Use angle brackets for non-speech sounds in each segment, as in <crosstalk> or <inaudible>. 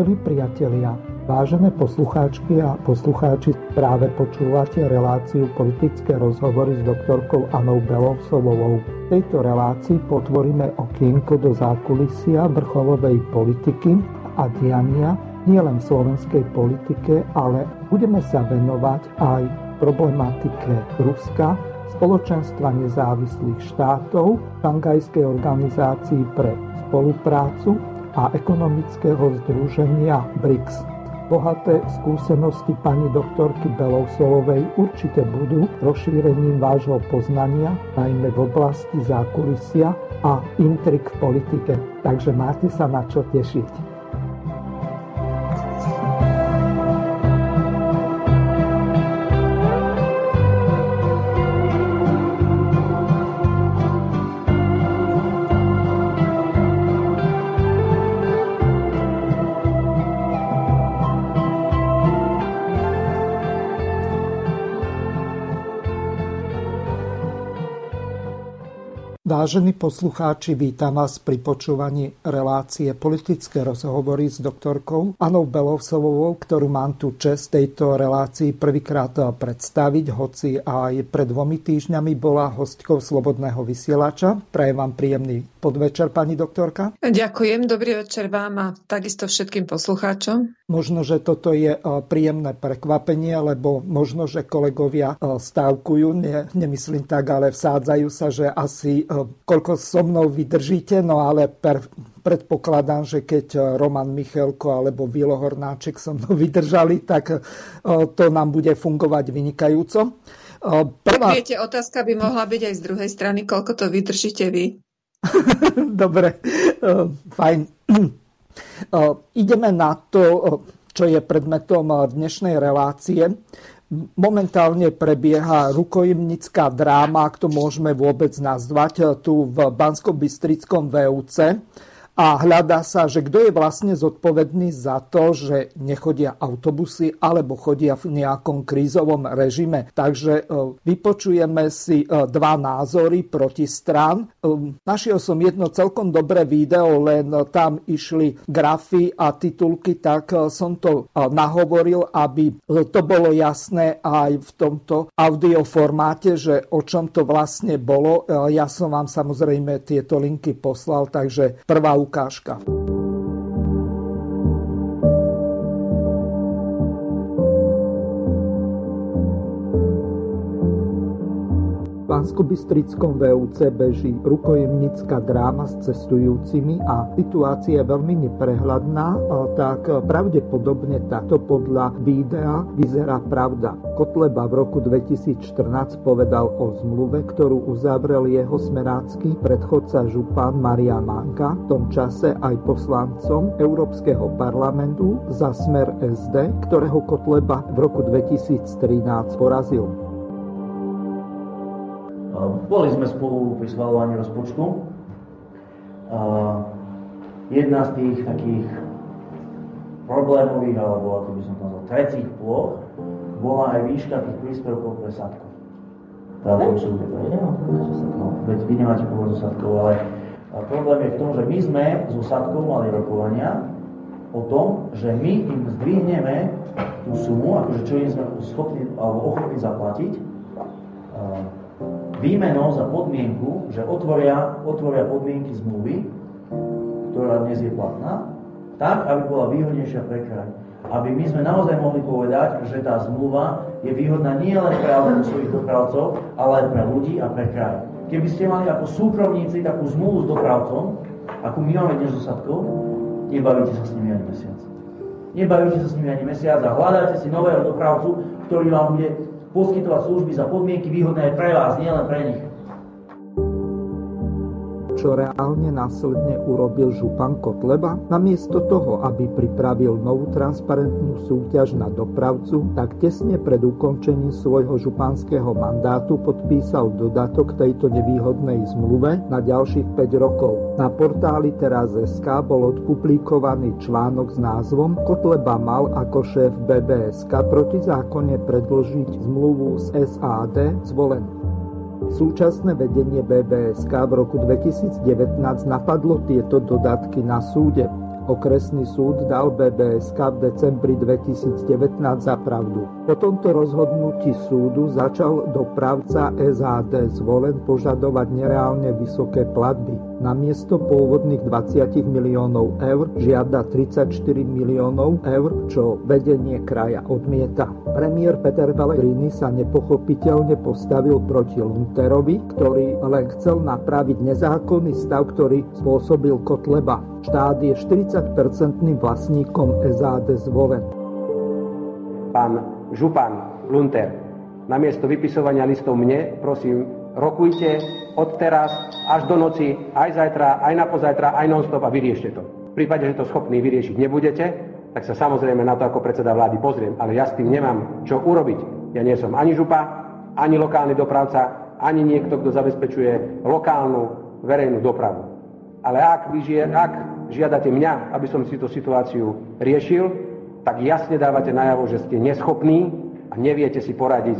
Milí priatelia, vážené poslucháčky a poslucháči, práve počúvate reláciu politické rozhovory s doktorkou Anou Belovsovou. V tejto relácii potvoríme okienko do zákulisia vrcholovej politiky a diania nielen v slovenskej politike, ale budeme sa venovať aj problematike Ruska, spoločenstva nezávislých štátov, Šangajskej organizácii pre spoluprácu a ekonomického združenia BRICS. Bohaté skúsenosti pani doktorky Belousolovej určite budú rozšírením vášho poznania, najmä v oblasti zákulisia a intrik v politike. Takže máte sa na čo tešiť. Vážení poslucháči, vítam vás pri počúvaní relácie politické rozhovory s doktorkou Anou Belovsovou, ktorú mám tu čest tejto relácii prvýkrát predstaviť, hoci aj pred dvomi týždňami bola hostkou Slobodného vysielača. Prajem vám príjemný podvečer, pani doktorka. Ďakujem, dobrý večer vám a takisto všetkým poslucháčom. Možno, že toto je príjemné prekvapenie, lebo možno, že kolegovia stávkujú, ne, nemyslím tak, ale vsádzajú sa, že asi koľko so mnou vydržíte, no ale per, predpokladám, že keď Roman Michelko alebo Vilo Hornáček so mnou <laughs> vydržali, tak to nám bude fungovať vynikajúco. Prvá... Tak viete, otázka by mohla byť aj z druhej strany, koľko to vydržíte vy. <laughs> Dobre, fajn. Ideme na to, čo je predmetom dnešnej relácie. Momentálne prebieha rukojemnická dráma, ak to môžeme vôbec nazvať, tu v Bansko-Bystrickom VUC a hľadá sa, že kto je vlastne zodpovedný za to, že nechodia autobusy alebo chodia v nejakom krízovom režime. Takže e, vypočujeme si e, dva názory proti strán. E, našiel som jedno celkom dobré video, len tam išli grafy a titulky, tak som to nahovoril, aby to bolo jasné aj v tomto audioformáte, že o čom to vlastne bolo. Ja som vám samozrejme tieto linky poslal, takže prvá ukážka. Bansko-Bystrickom VUC beží rukojemnická dráma s cestujúcimi a situácia je veľmi neprehľadná, tak pravdepodobne takto podľa videa vyzerá pravda. Kotleba v roku 2014 povedal o zmluve, ktorú uzavrel jeho smerácky predchodca župan Marian Manka, v tom čase aj poslancom Európskeho parlamentu za smer SD, ktorého Kotleba v roku 2013 porazil. Boli sme spolu pri schvalovaní rozpočtu. Jedna z tých takých problémových, alebo ako by som to nazval, trecích ploch, bola aj výška tých príspevkov pre sadku. Táto sú, no, veď vy nemáte pôvod so sadkou, ale problém je v tom, že my sme so sadkou mali rokovania o tom, že my im zdvihneme tú sumu, akože čo im sme schopní alebo ochotní zaplatiť, výmenou za podmienku, že otvoria, otvoria podmienky zmluvy, ktorá dnes je platná, tak, aby bola výhodnejšia pre kraj. Aby my sme naozaj mohli povedať, že tá zmluva je výhodná nie len pre autobusových dopravcov, ale aj pre ľudí a pre kraj. Keby ste mali ako súkromníci takú zmluvu s dopravcom, ako my máme dnes so Sadkou, nebavíte sa s nimi ani mesiac. Nebavíte sa s nimi ani mesiac a hľadáte si nového dopravcu, ktorý vám bude poskytovať služby za podmienky výhodné aj pre vás, nielen pre nich čo reálne následne urobil župan Kotleba? Namiesto toho, aby pripravil novú transparentnú súťaž na dopravcu, tak tesne pred ukončením svojho županského mandátu podpísal dodatok tejto nevýhodnej zmluve na ďalších 5 rokov. Na portáli teraz.sk bol odpublikovaný článok s názvom Kotleba mal ako šéf BBSK protizákonne predložiť zmluvu z SAD zvolený. Súčasné vedenie BBSK v roku 2019 napadlo tieto dodatky na súde. Okresný súd dal BBSK v decembri 2019 za pravdu. Po tomto rozhodnutí súdu začal dopravca SAD zvolen požadovať nereálne vysoké platby. Namiesto pôvodných 20 miliónov eur žiada 34 miliónov eur, čo vedenie kraja odmieta. Premiér Peter Pellegrini sa nepochopiteľne postavil proti Lunterovi, ktorý len chcel napraviť nezákonný stav, ktorý spôsobil Kotleba. Štát je 40-percentným vlastníkom SAD zvolen. Pán Župan Lunter, namiesto vypisovania listov mne, prosím, rokujte od teraz až do noci, aj zajtra, aj na pozajtra, aj non-stop a vyriešte to. V prípade, že to schopný vyriešiť nebudete, tak sa samozrejme na to ako predseda vlády pozriem, ale ja s tým nemám čo urobiť. Ja nie som ani župa, ani lokálny dopravca, ani niekto, kto zabezpečuje lokálnu verejnú dopravu. Ale ak, vy žije, ak žiadate mňa, aby som si tú situáciu riešil, tak jasne dávate najavo, že ste neschopní a neviete si poradiť.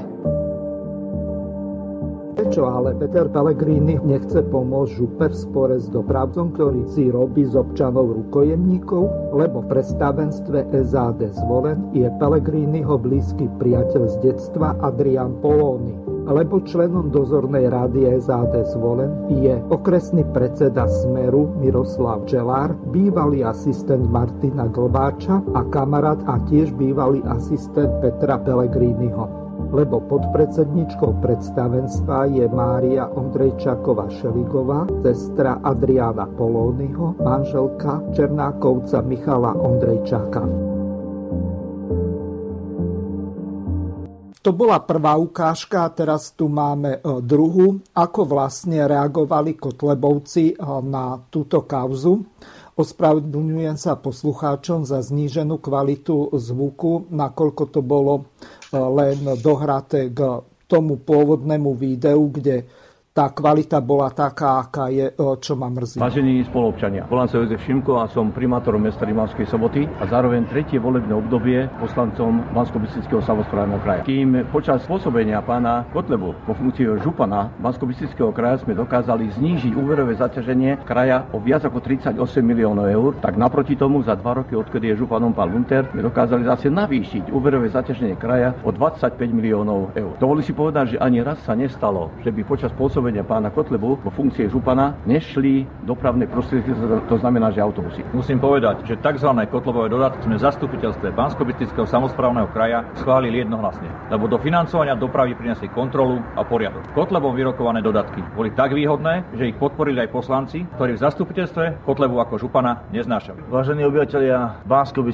Prečo ale Peter Pellegrini nechce pomôcť župe v spore s dopravcom, ktorý si robí z občanov rukojemníkov? Lebo v predstavenstve SAD zvolen je Pellegriniho blízky priateľ z detstva Adrian Polóny lebo členom dozornej rady SAD zvolen je okresný predseda Smeru Miroslav Čelár, bývalý asistent Martina Glbáča a kamarát a tiež bývalý asistent Petra Pellegriniho lebo podpredsedničkou predstavenstva je Mária Ondrejčáková Šeligová, sestra Adriána Polónyho, manželka Černákovca Michala Ondrejčáka. To bola prvá ukážka teraz tu máme e, druhú, ako vlastne reagovali Kotlebovci e, na túto kauzu. Ospravedlňujem sa poslucháčom za zníženú kvalitu zvuku, nakoľko to bolo len dohraté k tomu pôvodnému videu, kde tá kvalita bola taká, aká je, čo ma mrzí. Vážení spoluobčania, volám sa Jozef Šimko a som primátorom mesta Rimavskej soboty a zároveň tretie volebné obdobie poslancom bansko samozprávneho kraja. Kým počas pôsobenia pána Kotlebu vo funkcii župana bansko kraja sme dokázali znížiť úverové zaťaženie kraja o viac ako 38 miliónov eur, tak naproti tomu za dva roky, odkedy je županom pán Lunter, sme dokázali zase navýšiť úverové zaťaženie kraja o 25 miliónov eur. Dovolí si povedať, že ani raz sa nestalo, že by počas pôsobenia pôsobenia pána Kotlebu vo funkcie župana nešli dopravné prostriedky, to znamená, že autobusy. Musím povedať, že tzv. kotlebové dodatky sme v zastupiteľstve bansko samozprávneho kraja schválili jednohlasne, lebo do financovania dopravy priniesli kontrolu a poriadok. Kotlebom vyrokované dodatky boli tak výhodné, že ich podporili aj poslanci, ktorí v zastupiteľstve Kotlebu ako župana neznášali. Vážení obyvateľia bansko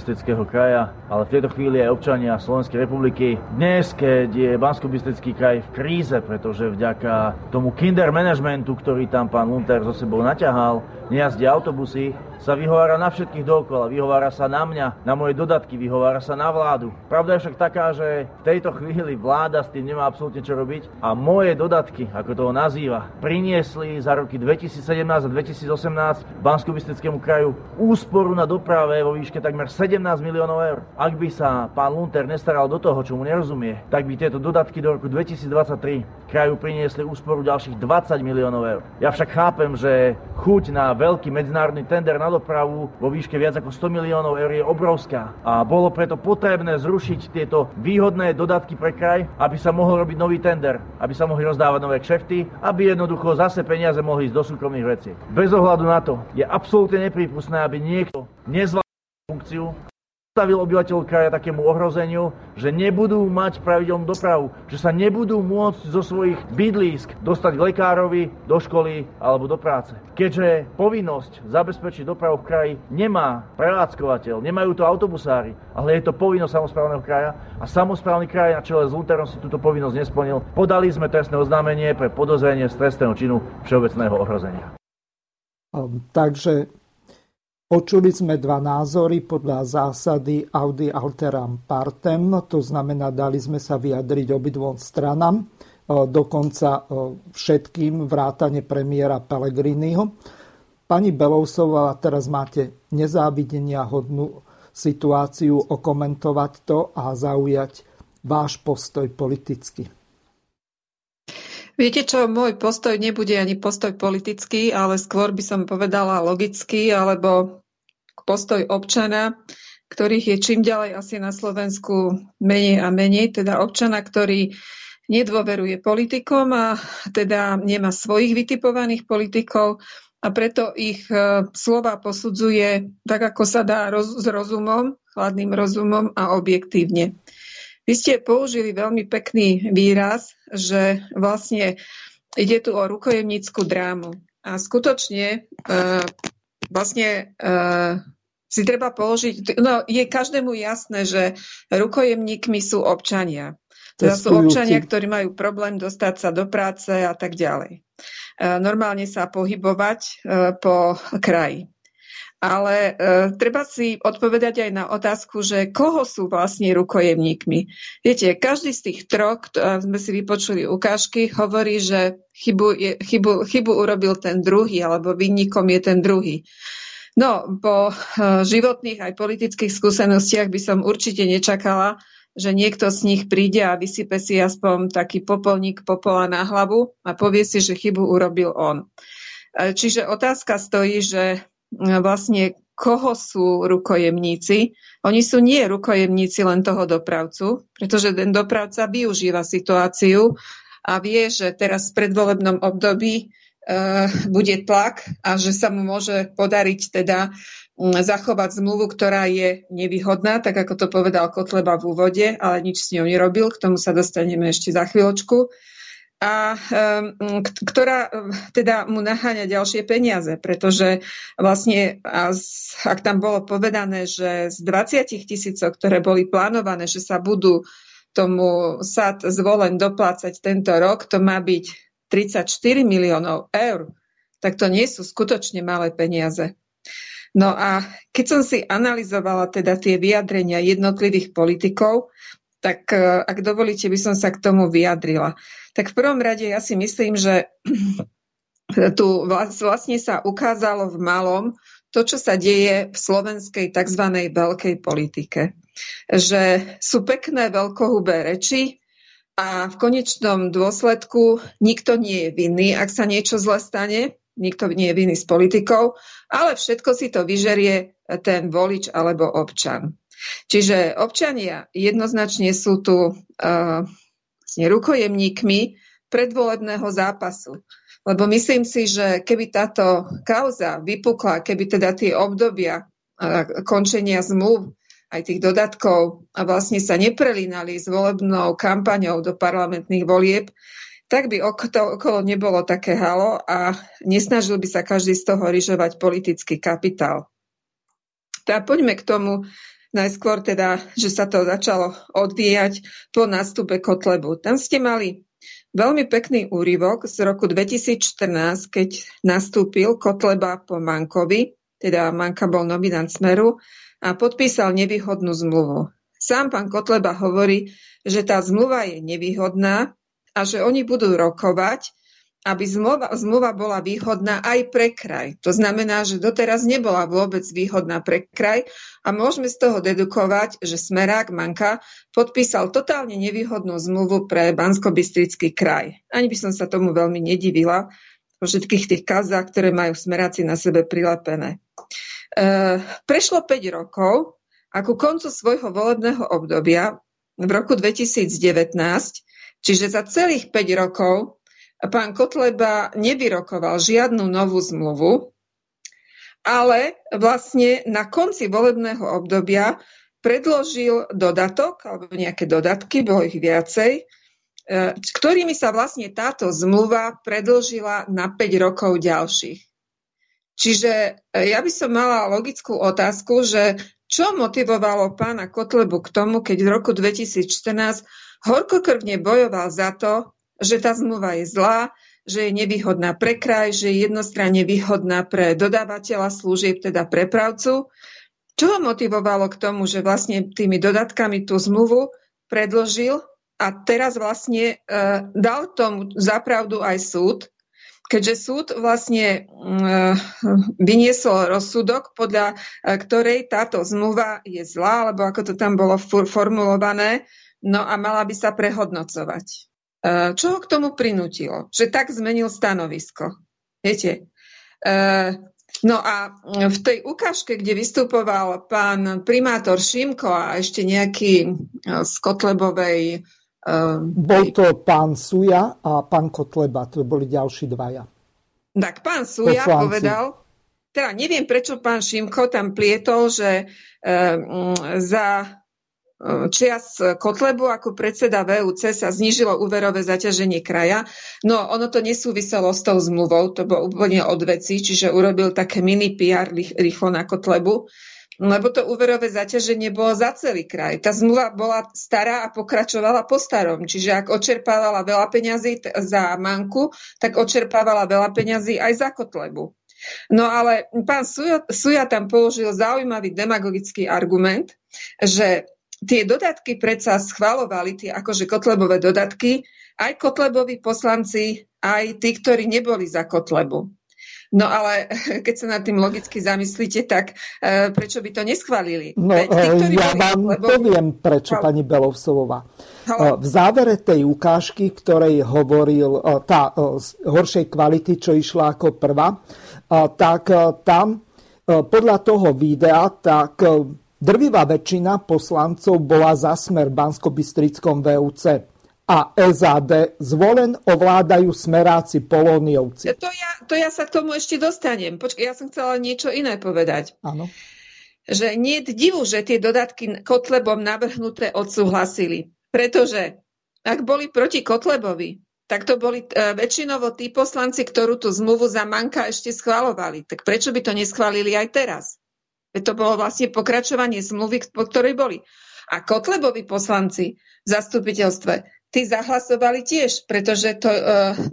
kraja, ale v tejto chvíli aj občania Slovenskej republiky, dnes, keď je bansko kraj v kríze, pretože vďaka tomu kinder managementu, ktorý tam pán Lunter zo sebou naťahal, nejazdia autobusy, sa vyhovára na všetkých dokola, vyhovára sa na mňa, na moje dodatky, vyhovára sa na vládu. Pravda je však taká, že v tejto chvíli vláda s tým nemá absolútne čo robiť a moje dodatky, ako to nazýva, priniesli za roky 2017 a 2018 bansko kraju úsporu na doprave vo výške takmer 17 miliónov eur. Ak by sa pán Lunter nestaral do toho, čo mu nerozumie, tak by tieto dodatky do roku 2023 kraju priniesli úsporu ďalších 20 miliónov eur. Ja však chápem, že chuť na veľký medzinárodný tender na na dopravu vo výške viac ako 100 miliónov eur je obrovská. A bolo preto potrebné zrušiť tieto výhodné dodatky pre kraj, aby sa mohol robiť nový tender, aby sa mohli rozdávať nové kšefty, aby jednoducho zase peniaze mohli ísť do súkromných vecí. Bez ohľadu na to je absolútne neprípustné, aby niekto nezvládol funkciu vystavil obyvateľov kraja takému ohrozeniu, že nebudú mať pravidelnú dopravu, že sa nebudú môcť zo svojich bydlísk dostať k lekárovi, do školy alebo do práce. Keďže povinnosť zabezpečiť dopravu v kraji nemá prevádzkovateľ, nemajú to autobusári, ale je to povinnosť samozprávneho kraja a samozprávny kraj na čele s Lunterom si túto povinnosť nesplnil, podali sme trestné oznámenie pre podozrenie z trestného činu všeobecného ohrozenia. Um, takže Počuli sme dva názory podľa zásady Audi alteram partem, to znamená, dali sme sa vyjadriť obidvom stranám, e, dokonca e, všetkým vrátane premiéra Pellegriniho. Pani Belousová, teraz máte nezávidenia hodnú situáciu okomentovať to a zaujať váš postoj politicky. Viete čo, môj postoj nebude ani postoj politický, ale skôr by som povedala logický, alebo postoj občana, ktorých je čím ďalej asi na Slovensku menej a menej, teda občana, ktorý nedôveruje politikom a teda nemá svojich vytipovaných politikov a preto ich e, slova posudzuje tak, ako sa dá roz, s rozumom, chladným rozumom a objektívne. Vy ste použili veľmi pekný výraz, že vlastne ide tu o rukojemnícku drámu. A skutočne e, vlastne e, si treba položiť, no je každému jasné, že rukojemníkmi sú občania. Teda sú občania, ktorí majú problém dostať sa do práce a tak ďalej. E, normálne sa pohybovať e, po kraji. Ale e, treba si odpovedať aj na otázku, že koho sú vlastne rukojemníkmi. Viete, každý z tých troch, sme si vypočuli ukážky, hovorí, že chybu, je, chybu, chybu urobil ten druhý, alebo vinníkom je ten druhý. No, po uh, životných aj politických skúsenostiach by som určite nečakala, že niekto z nich príde a vysype si aspoň taký popolník popola na hlavu a povie si, že chybu urobil on. E, čiže otázka stojí, že e, vlastne koho sú rukojemníci. Oni sú nie rukojemníci len toho dopravcu, pretože ten dopravca využíva situáciu a vie, že teraz v predvolebnom období uh, bude tlak a že sa mu môže podariť teda zachovať zmluvu, ktorá je nevýhodná, tak ako to povedal Kotleba v úvode, ale nič s ňou nerobil, k tomu sa dostaneme ešte za chvíľočku a ktorá teda mu naháňa ďalšie peniaze, pretože vlastne, ak tam bolo povedané, že z 20 tisícov, ktoré boli plánované, že sa budú tomu SAD zvolen doplácať tento rok, to má byť 34 miliónov eur, tak to nie sú skutočne malé peniaze. No a keď som si analyzovala teda tie vyjadrenia jednotlivých politikov, tak e, ak dovolíte, by som sa k tomu vyjadrila. Tak v prvom rade ja si myslím, že <clears throat> tu vlastne sa ukázalo v malom to, čo sa deje v slovenskej tzv. veľkej politike. Že sú pekné veľkohubé reči a v konečnom dôsledku nikto nie je vinný, ak sa niečo zle stane, nikto nie je vinný s politikou, ale všetko si to vyžerie ten volič alebo občan. Čiže občania jednoznačne sú tu uh, rukojemníkmi predvolebného zápasu. Lebo myslím si, že keby táto kauza vypukla, keby teda tie obdobia uh, končenia zmluv aj tých dodatkov a vlastne sa neprelínali s volebnou kampaňou do parlamentných volieb, tak by okolo nebolo také halo a nesnažil by sa každý z toho ryžovať politický kapitál. Teda poďme k tomu najskôr teda, že sa to začalo odvíjať po nástupe Kotlebu. Tam ste mali veľmi pekný úryvok z roku 2014, keď nastúpil Kotleba po Mankovi, teda Manka bol nominant Smeru a podpísal nevýhodnú zmluvu. Sám pán Kotleba hovorí, že tá zmluva je nevýhodná, a že oni budú rokovať, aby zmluva, zmluva bola výhodná aj pre kraj. To znamená, že doteraz nebola vôbec výhodná pre kraj a môžeme z toho dedukovať, že Smerák Manka podpísal totálne nevýhodnú zmluvu pre bansko kraj. Ani by som sa tomu veľmi nedivila po všetkých tých kazách, ktoré majú Smeráci na sebe prilepené. E, prešlo 5 rokov a ku koncu svojho volebného obdobia v roku 2019 Čiže za celých 5 rokov pán Kotleba nevyrokoval žiadnu novú zmluvu, ale vlastne na konci volebného obdobia predložil dodatok, alebo nejaké dodatky, bolo ich viacej, e, ktorými sa vlastne táto zmluva predlžila na 5 rokov ďalších. Čiže e, ja by som mala logickú otázku, že čo motivovalo pána Kotlebu k tomu, keď v roku 2014 horkokrvne bojoval za to, že tá zmluva je zlá, že je nevýhodná pre kraj, že je jednostranne výhodná pre dodávateľa služieb, teda prepravcu. Čo ho motivovalo k tomu, že vlastne tými dodatkami tú zmluvu predložil a teraz vlastne e, dal tomu zapravdu aj súd, keďže súd vlastne e, vyniesol rozsudok, podľa e, ktorej táto zmluva je zlá, alebo ako to tam bolo formulované, No a mala by sa prehodnocovať. E, čo ho k tomu prinútilo? Že tak zmenil stanovisko. Viete, e, No a v tej ukážke, kde vystupoval pán primátor Šimko a ešte nejaký e, z Kotlebovej... Bol to pán Suja a pán Kotleba, to boli ďalší dvaja. Tak pán Suja Poslanci. povedal, teda neviem, prečo pán Šimko tam plietol, že za čias Kotlebu ako predseda VUC sa znížilo úverové zaťaženie kraja. No ono to nesúviselo s tou zmluvou, to bolo úplne od veci, čiže urobil také mini PR rýchlo na Kotlebu, lebo to úverové zaťaženie bolo za celý kraj. Tá zmluva bola stará a pokračovala po starom, čiže ak očerpávala veľa peňazí za Manku, tak očerpávala veľa peňazí aj za Kotlebu. No ale pán Suja, Suja tam položil zaujímavý demagogický argument, že tie dodatky predsa schvalovali, tie akože Kotlebové dodatky, aj Kotleboví poslanci, aj tí, ktorí neboli za Kotlebu. No ale <laughs> keď sa nad tým logicky zamyslíte, tak e, prečo by to neschválili? No, Veď tí, ktorí ja vám Kotlebovi... poviem, prečo, pani Belovsovová. Halo. V závere tej ukážky, ktorej hovoril e, tá e, horšej kvality, čo išla ako prvá, e, tak tam podľa toho videa, tak Drvivá väčšina poslancov bola za smer Bansko-Bystrickom VUC a SAD zvolen ovládajú smeráci polóniovci. To ja, to ja sa k tomu ešte dostanem. Počkaj, ja som chcela niečo iné povedať. Áno. Že nie je divu, že tie dodatky Kotlebom navrhnuté odsúhlasili. Pretože ak boli proti Kotlebovi, tak to boli e, väčšinovo tí poslanci, ktorú tú zmluvu za Manka ešte schvalovali. Tak prečo by to neschválili aj teraz? To bolo vlastne pokračovanie zmluvy, po ktorej boli. A Kotlebovi poslanci v zastupiteľstve, tí zahlasovali tiež, pretože to uh,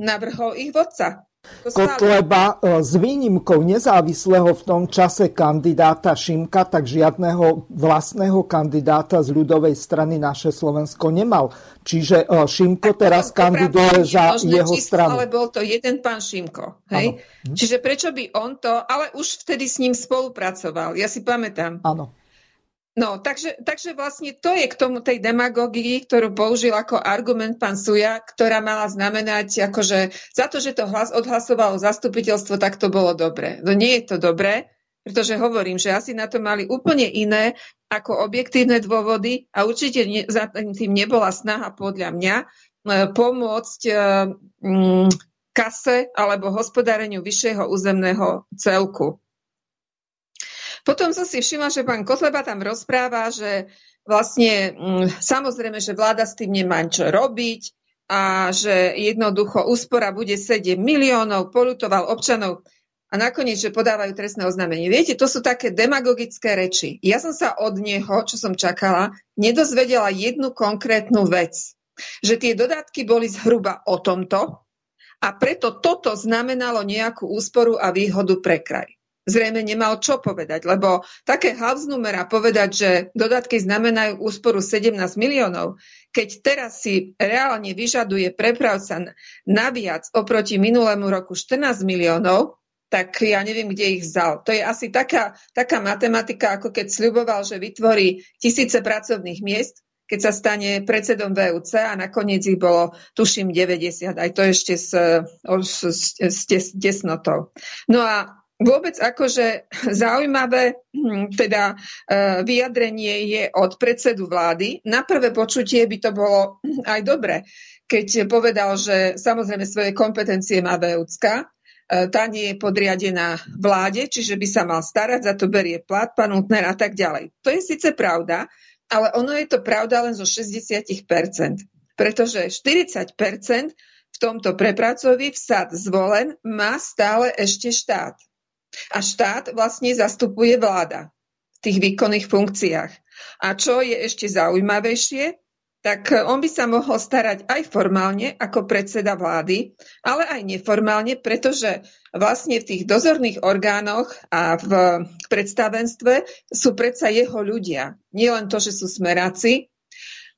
navrhol ich vodca. Kotleba e, s výnimkou nezávislého v tom čase kandidáta Šimka, tak žiadneho vlastného kandidáta z ľudovej strany naše Slovensko nemal. Čiže e, Šimko teraz kandiduje za jeho stranu. Ale bol to jeden pán Šimko. Hej? Hm. Čiže prečo by on to, ale už vtedy s ním spolupracoval, ja si pamätám. Áno. No, takže, takže vlastne to je k tomu tej demagógii, ktorú použil ako argument pán Suja, ktorá mala znamenať, akože za to, že to hlas odhlasovalo zastupiteľstvo, tak to bolo dobre. No nie je to dobré, pretože hovorím, že asi na to mali úplne iné ako objektívne dôvody a určite ne, za tým nebola snaha podľa mňa e, pomôcť mm, kase alebo hospodáreniu vyššieho územného celku. Potom som si všimla, že pán Kotleba tam rozpráva, že vlastne mm, samozrejme, že vláda s tým nemá čo robiť a že jednoducho úspora bude 7 miliónov, polutoval občanov a nakoniec, že podávajú trestné oznámenie. Viete, to sú také demagogické reči. Ja som sa od neho, čo som čakala, nedozvedela jednu konkrétnu vec. Že tie dodatky boli zhruba o tomto a preto toto znamenalo nejakú úsporu a výhodu pre kraj zrejme nemal čo povedať, lebo také Havsnumera povedať, že dodatky znamenajú úsporu 17 miliónov, keď teraz si reálne vyžaduje prepravca naviac oproti minulému roku 14 miliónov, tak ja neviem, kde ich vzal. To je asi taká, taká matematika, ako keď sľuboval, že vytvorí tisíce pracovných miest, keď sa stane predsedom VUC a nakoniec ich bolo, tuším, 90, aj to ešte s, s, s, s desnotou. No a vôbec akože <laughs> zaujímavé hm, teda e, vyjadrenie je od predsedu vlády. Na prvé počutie by to bolo aj dobre, keď povedal, že samozrejme svoje kompetencie má VUCka, e, tá nie je podriadená vláde, čiže by sa mal starať, za to berie plat, pán Utner a tak ďalej. To je síce pravda, ale ono je to pravda len zo 60%, pretože 40% v tomto prepracový vsad zvolen má stále ešte štát. A štát vlastne zastupuje vláda v tých výkonných funkciách. A čo je ešte zaujímavejšie, tak on by sa mohol starať aj formálne ako predseda vlády, ale aj neformálne, pretože vlastne v tých dozorných orgánoch a v predstavenstve sú predsa jeho ľudia. Nie len to, že sú smeráci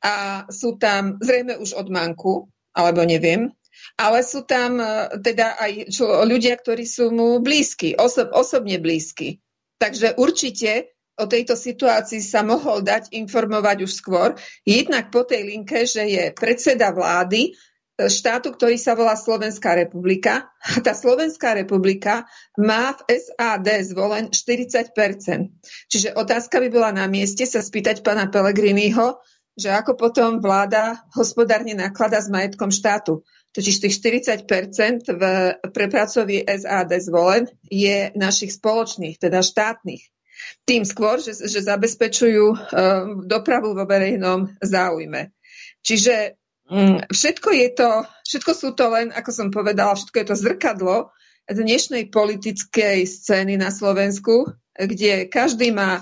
a sú tam zrejme už od manku, alebo neviem, ale sú tam e, teda aj čo, ľudia, ktorí sú mu blízki, osob, osobne blízki. Takže určite o tejto situácii sa mohol dať informovať už skôr. Jednak po tej linke, že je predseda vlády štátu, ktorý sa volá Slovenská republika. A tá Slovenská republika má v SAD zvolen 40% Čiže otázka by bola na mieste sa spýtať pána Pelegriniho, že ako potom vláda hospodárne naklada s majetkom štátu. Totiž tých 40% v prepracovi SAD zvolen je našich spoločných, teda štátnych. Tým skôr, že, že zabezpečujú uh, dopravu vo verejnom záujme. Čiže Mm, všetko je to, všetko sú to len, ako som povedala, všetko je to zrkadlo dnešnej politickej scény na Slovensku, kde každý má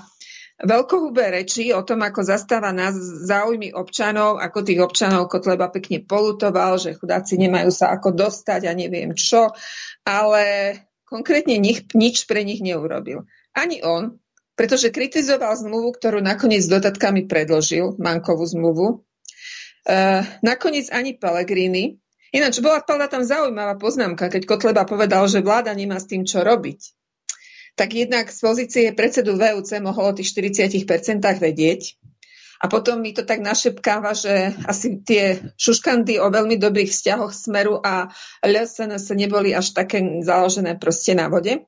veľkohubé reči o tom, ako zastáva nás záujmy občanov, ako tých občanov Kotleba pekne polutoval, že chudáci nemajú sa ako dostať a neviem čo, ale konkrétne nich, nič pre nich neurobil. Ani on, pretože kritizoval zmluvu, ktorú nakoniec s dodatkami predložil, Mankovú zmluvu, Uh, nakoniec ani Pellegrini. Ináč bola padla tam zaujímavá poznámka, keď Kotleba povedal, že vláda nemá s tým čo robiť. Tak jednak z pozície predsedu VUC mohol o tých 40% vedieť. A potom mi to tak našepkáva, že asi tie šuškandy o veľmi dobrých vzťahoch Smeru a LSNS neboli až také založené proste na vode,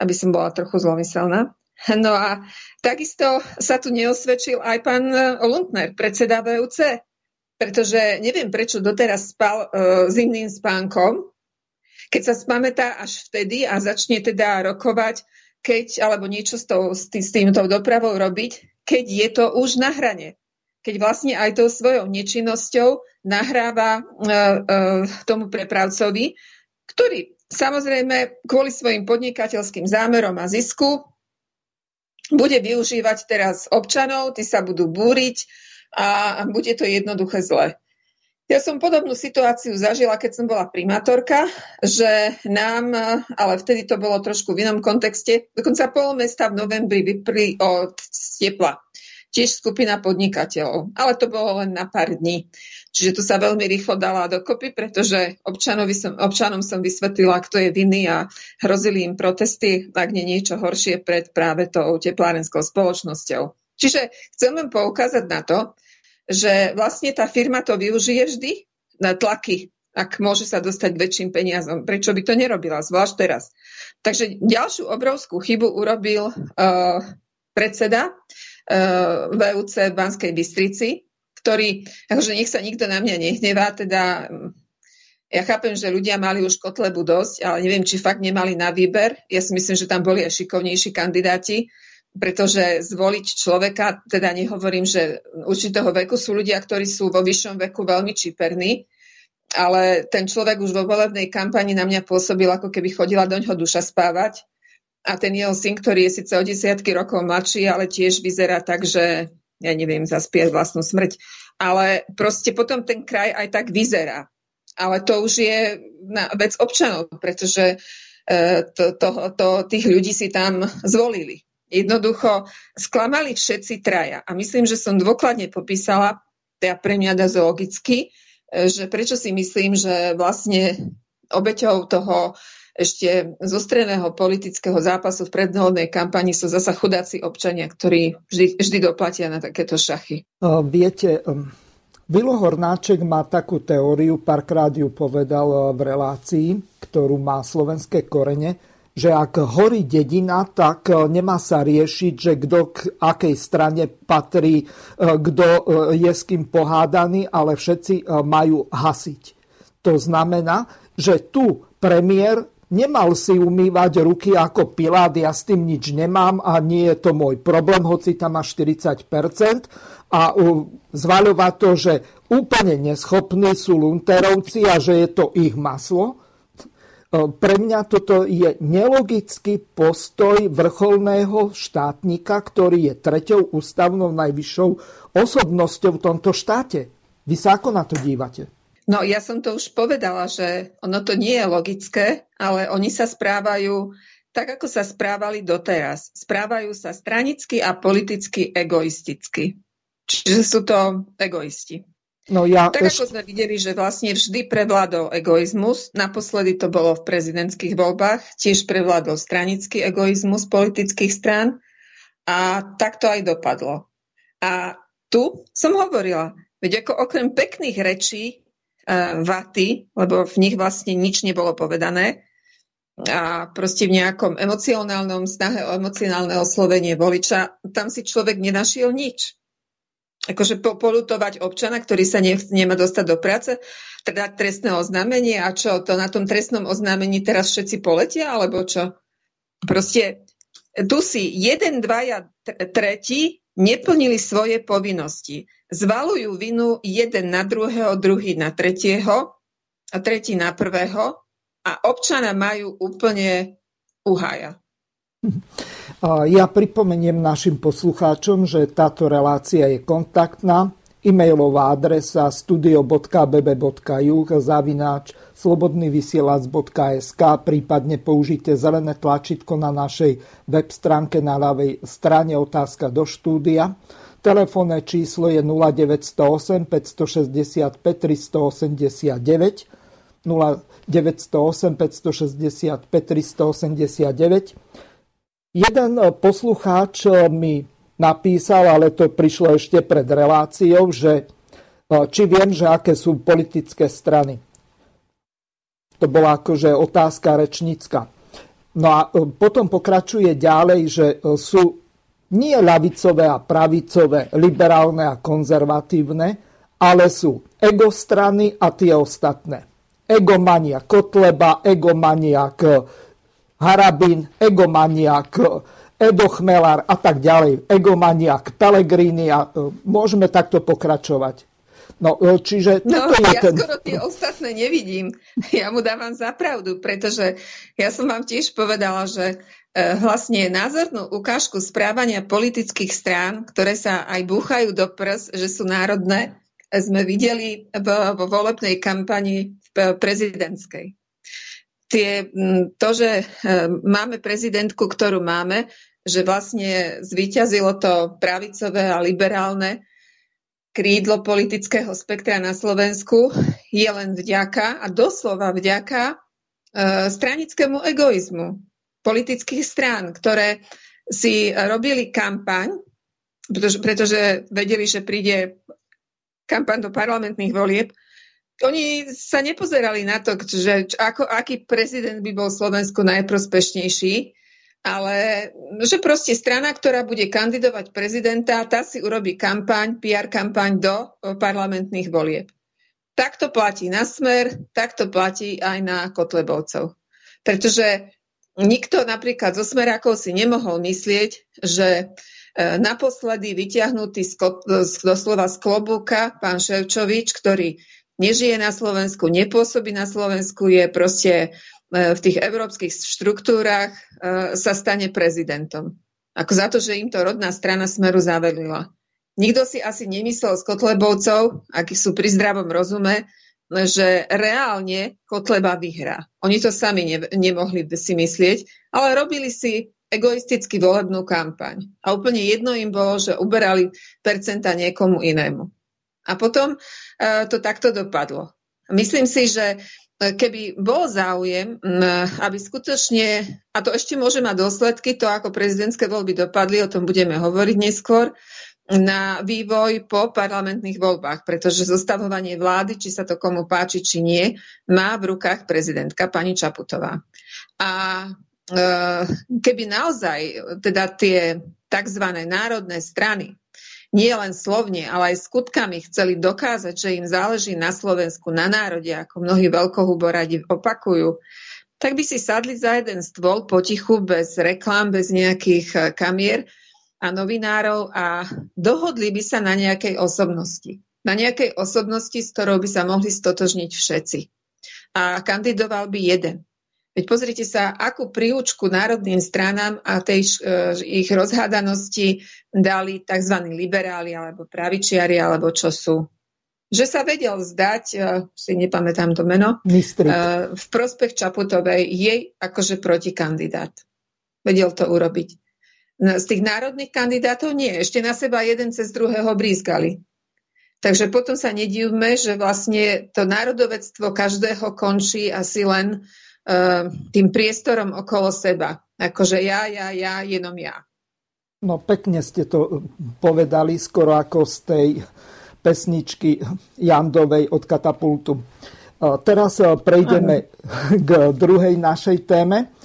aby som bola trochu zlomyselná. No a takisto sa tu neosvedčil aj pán Lundner, predseda VUC, pretože neviem, prečo doteraz spal uh, zimným spánkom, keď sa spamätá až vtedy a začne teda rokovať, keď, alebo niečo s, tou, s, tý, s týmto dopravou robiť, keď je to už na hrane. Keď vlastne aj tou svojou nečinnosťou nahráva uh, uh, tomu prepravcovi, ktorý samozrejme kvôli svojim podnikateľským zámerom a zisku bude využívať teraz občanov, tí sa budú búriť, a bude to jednoduché zle. Ja som podobnú situáciu zažila, keď som bola primátorka, že nám, ale vtedy to bolo trošku v inom kontexte, dokonca pol mesta v novembri vypli od tepla. Tiež skupina podnikateľov, ale to bolo len na pár dní. Čiže to sa veľmi rýchlo dala dokopy, pretože som, občanom som vysvetlila, kto je vinný a hrozili im protesty, ak nie niečo horšie pred práve tou teplárenskou spoločnosťou. Čiže chcem len poukázať na to, že vlastne tá firma to využije vždy na tlaky, ak môže sa dostať väčším peniazom. Prečo by to nerobila, zvlášť teraz. Takže ďalšiu obrovskú chybu urobil uh, predseda uh, VUC v Banskej Bystrici, ktorý, akože nech sa nikto na mňa nehnevá, teda ja chápem, že ľudia mali už Kotlebu dosť, ale neviem, či fakt nemali na výber. Ja si myslím, že tam boli aj šikovnejší kandidáti pretože zvoliť človeka, teda nehovorím, že určitého veku sú ľudia, ktorí sú vo vyššom veku veľmi čiperní, ale ten človek už vo volebnej kampani na mňa pôsobil, ako keby chodila do ňoho duša spávať. A ten jeho syn, ktorý je síce o desiatky rokov mladší, ale tiež vyzerá tak, že ja neviem, zaspieť vlastnú smrť. Ale proste potom ten kraj aj tak vyzerá. Ale to už je na vec občanov, pretože e, to, to, to, tých ľudí si tam zvolili. Jednoducho sklamali všetci traja. A myslím, že som dôkladne popísala, teda pre mňa dosť logicky, e, že prečo si myslím, že vlastne obeťou toho ešte zostreného politického zápasu v predvolebnej kampani sú zasa chudáci občania, ktorí vždy, vždy doplatia na takéto šachy. Viete, Vilo Hornáček má takú teóriu, párkrát ju povedal v relácii, ktorú má slovenské korene, že ak horí dedina, tak e, nemá sa riešiť, že kto k akej strane patrí, e, kto e, je s kým pohádaný, ale všetci majú hasiť. To znamená, že tu premiér nemal si umývať ruky ako Pilát, ja s tým nič nemám a nie je to môj problém, hoci tam má 40% a zvaľovať to, že úplne neschopní sú Lunterovci a že je to ich maslo, pre mňa toto je nelogický postoj vrcholného štátnika, ktorý je treťou ústavnou najvyššou osobnosťou v tomto štáte. Vy sa ako na to dívate? No ja som to už povedala, že ono to nie je logické, ale oni sa správajú tak, ako sa správali doteraz. Správajú sa stranicky a politicky egoisticky. Čiže sú to egoisti. No ja tak eš... ako sme videli, že vlastne vždy prevládol egoizmus, naposledy to bolo v prezidentských voľbách, tiež prevládol stranický egoizmus politických strán a tak to aj dopadlo. A tu som hovorila, veď ako okrem pekných rečí vaty, lebo v nich vlastne nič nebolo povedané a proste v nejakom emocionálnom snahe o emocionálne oslovenie voliča, tam si človek nenašiel nič. Akože polutovať občana, ktorý sa nech, nemá dostať do práce, teda trestné oznámenie a čo, to na tom trestnom oznámení teraz všetci poletia, alebo čo? Proste tu si jeden, dvaja, tretí neplnili svoje povinnosti. Zvalujú vinu jeden na druhého, druhý na tretieho a tretí na prvého a občana majú úplne uhája. Ja pripomeniem našim poslucháčom, že táto relácia je kontaktná. E-mailová adresa studio.bb.juh zavináč slobodnyvysielac.sk prípadne použite zelené tlačítko na našej web stránke na ľavej strane otázka do štúdia. Telefónne číslo je 0908 565 389 0908 565 389. Jeden poslucháč mi napísal, ale to prišlo ešte pred reláciou, že či viem, že aké sú politické strany. To bola akože otázka rečnícka. No a potom pokračuje ďalej, že sú nie ľavicové a pravicové, liberálne a konzervatívne, ale sú egostrany a tie ostatné egomaniak Kotleba, egomaniak Harabin, egomaniak Edo Chmelár a tak ďalej, egomaniak Pellegrini a e, môžeme takto pokračovať. No, e, čiže no, ja ten... skoro tie ostatné nevidím. <laughs> Ja mu dávam za pravdu, pretože ja som vám tiež povedala, že e, vlastne názornú ukážku správania politických strán, ktoré sa aj búchajú do prs, že sú národné, sme videli vo volebnej kampani prezidentskej. Tie, to, že e, máme prezidentku, ktorú máme, že vlastne zvíťazilo to pravicové a liberálne krídlo politického spektra na Slovensku, je len vďaka a doslova vďaka e, stranickému egoizmu politických strán, ktoré si robili kampaň, pretože, pretože vedeli, že príde kampaň do parlamentných volieb oni sa nepozerali na to, že ako, aký prezident by bol Slovensku najprospešnejší, ale že proste strana, ktorá bude kandidovať prezidenta, tá si urobí kampaň, PR kampaň do parlamentných volieb. Tak to platí na smer, tak to platí aj na Kotlebovcov. Pretože nikto napríklad zo smerákov si nemohol myslieť, že e, naposledy vyťahnutý z, doslova z klobúka pán Ševčovič, ktorý nežije na Slovensku, nepôsobí na Slovensku, je proste e, v tých európskych štruktúrach, e, sa stane prezidentom. Ako za to, že im to rodná strana Smeru zavelila. Nikto si asi nemyslel z Kotlebovcov, akí sú pri zdravom rozume, že reálne Kotleba vyhrá. Oni to sami ne, nemohli si myslieť, ale robili si egoisticky volebnú kampaň. A úplne jedno im bolo, že uberali percenta niekomu inému. A potom E, to takto dopadlo. Myslím si, že e, keby bol záujem, aby skutočne, a to ešte môže mať dôsledky, to ako prezidentské voľby dopadli, o tom budeme hovoriť neskôr, na vývoj po parlamentných voľbách, pretože zostavovanie vlády, či sa to komu páči, či nie, má v rukách prezidentka pani Čaputová. A e, keby naozaj teda tie tzv. národné strany nie len slovne, ale aj skutkami chceli dokázať, že im záleží na Slovensku, na národe, ako mnohí veľkohuboradi opakujú, tak by si sadli za jeden stôl potichu, bez reklám, bez nejakých eh, kamier a novinárov a dohodli by sa na nejakej osobnosti. Na nejakej osobnosti, s ktorou by sa mohli stotožniť všetci. A kandidoval by jeden. Veď pozrite sa, akú príučku národným stranám a tej uh, ich rozhádanosti dali tzv. liberáli alebo pravičiari alebo čo sú. Že sa vedel zdať, uh, si nepamätám to meno, uh, v prospech Čaputovej jej akože protikandidát. Vedel to urobiť. Z tých národných kandidátov nie. Ešte na seba jeden cez druhého brízgali. Takže potom sa nedívme, že vlastne to národovectvo každého končí asi len Eh, tým priestorom okolo seba. Akože ja, ja, ja, jenom ja. No pekne ste to povedali, skoro ako z tej pesničky Jandovej od Katapultu. Teraz prejdeme k druhej našej téme.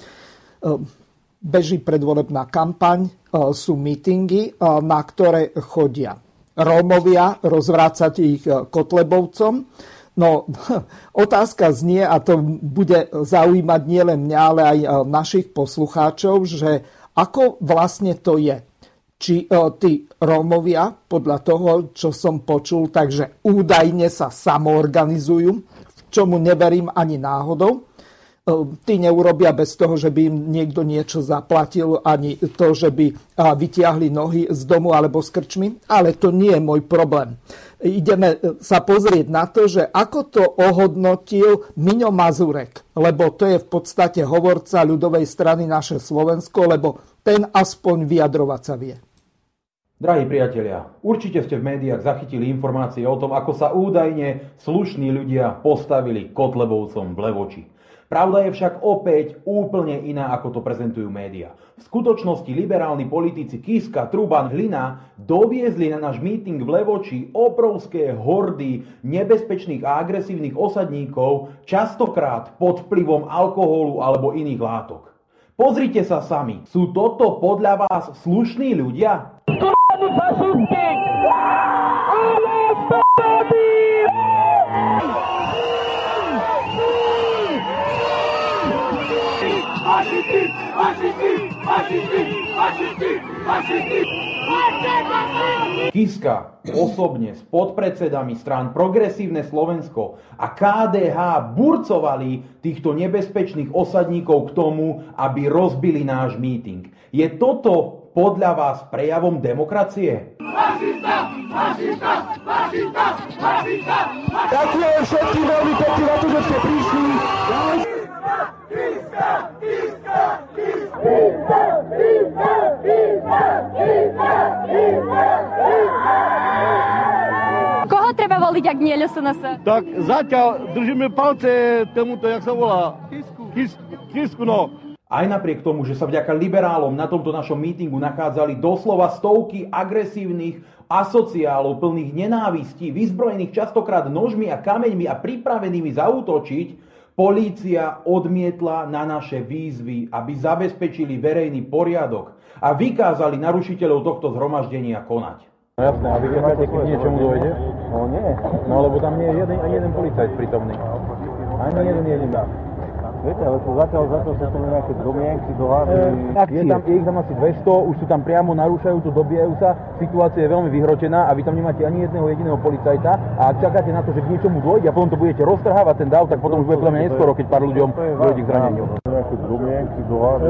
Beží predvolebná kampaň, sú mítingy, na ktoré chodia Rómovia rozvrácať ich Kotlebovcom. No, <laughs> otázka znie, a to bude zaujímať nielen mňa, ale aj našich poslucháčov, že ako vlastne to je či e, tí Rómovia, podľa toho, čo som počul, takže údajne sa samoorganizujú, čomu neverím ani náhodou. E, tí neurobia bez toho, že by im niekto niečo zaplatil, ani to, že by vytiahli nohy z domu alebo z krčmy, ale to nie je môj problém. Ideme e, sa pozrieť na to, že ako to ohodnotil Miňo Mazurek, lebo to je v podstate hovorca ľudovej strany naše Slovensko, lebo ten aspoň vyjadrovať sa vie. Drahí priatelia, určite ste v médiách zachytili informácie o tom, ako sa údajne slušní ľudia postavili Kotlebovcom v Levoči. Pravda je však opäť úplne iná, ako to prezentujú médiá. V skutočnosti liberálni politici Kiska, Truban, Hlina doviezli na náš meeting v Levoči obrovské hordy nebezpečných a agresívnych osadníkov, častokrát pod vplyvom alkoholu alebo iných látok. Pozrite sa sami, sú toto podľa vás slušní ľudia? Kiska osobne s podpredsedami strán Progresívne Slovensko a KDH burcovali týchto nebezpečných osadníkov k tomu, aby rozbili náš míting. Je toto podľa vás prejavom demokracie? Fašista! Fašista! Fašista! Fašista! Ďakujem všetkým veľmi pekne na to, že ste prišli. Koho treba voliť, ak nie LSNS? Tak zatiaľ držíme palce tomuto, jak sa volá? Kisku. Kis, kisku, no. Aj napriek tomu, že sa vďaka liberálom na tomto našom mítingu nachádzali doslova stovky agresívnych asociálov plných nenávistí, vyzbrojených častokrát nožmi a kameňmi a pripravenými zautočiť, polícia odmietla na naše výzvy, aby zabezpečili verejný poriadok a vykázali narušiteľov tohto zhromaždenia konať. No jasné, a vy viete, keď niečomu dojde? No nie, no lebo tam nie je jeden, ani jeden policajt prítomný. Ani jeden jediný. Viete, ale to zatiaľ, zatiaľ sa tam nejaké domienky, dohady, Je tam, je ich tam asi 200, už sú tam priamo, narúšajú to, dobijajú sa, situácia je veľmi vyhročená a vy tam nemáte ani jedného jediného policajta. A ak čakáte na to, že k niečomu dôjde a potom to budete roztrhávať ten dáv, tak potom už bude podľa mňa neskoro, keď pár ľuďom dôjde k zraneniu. Nejaké domienky, dohady,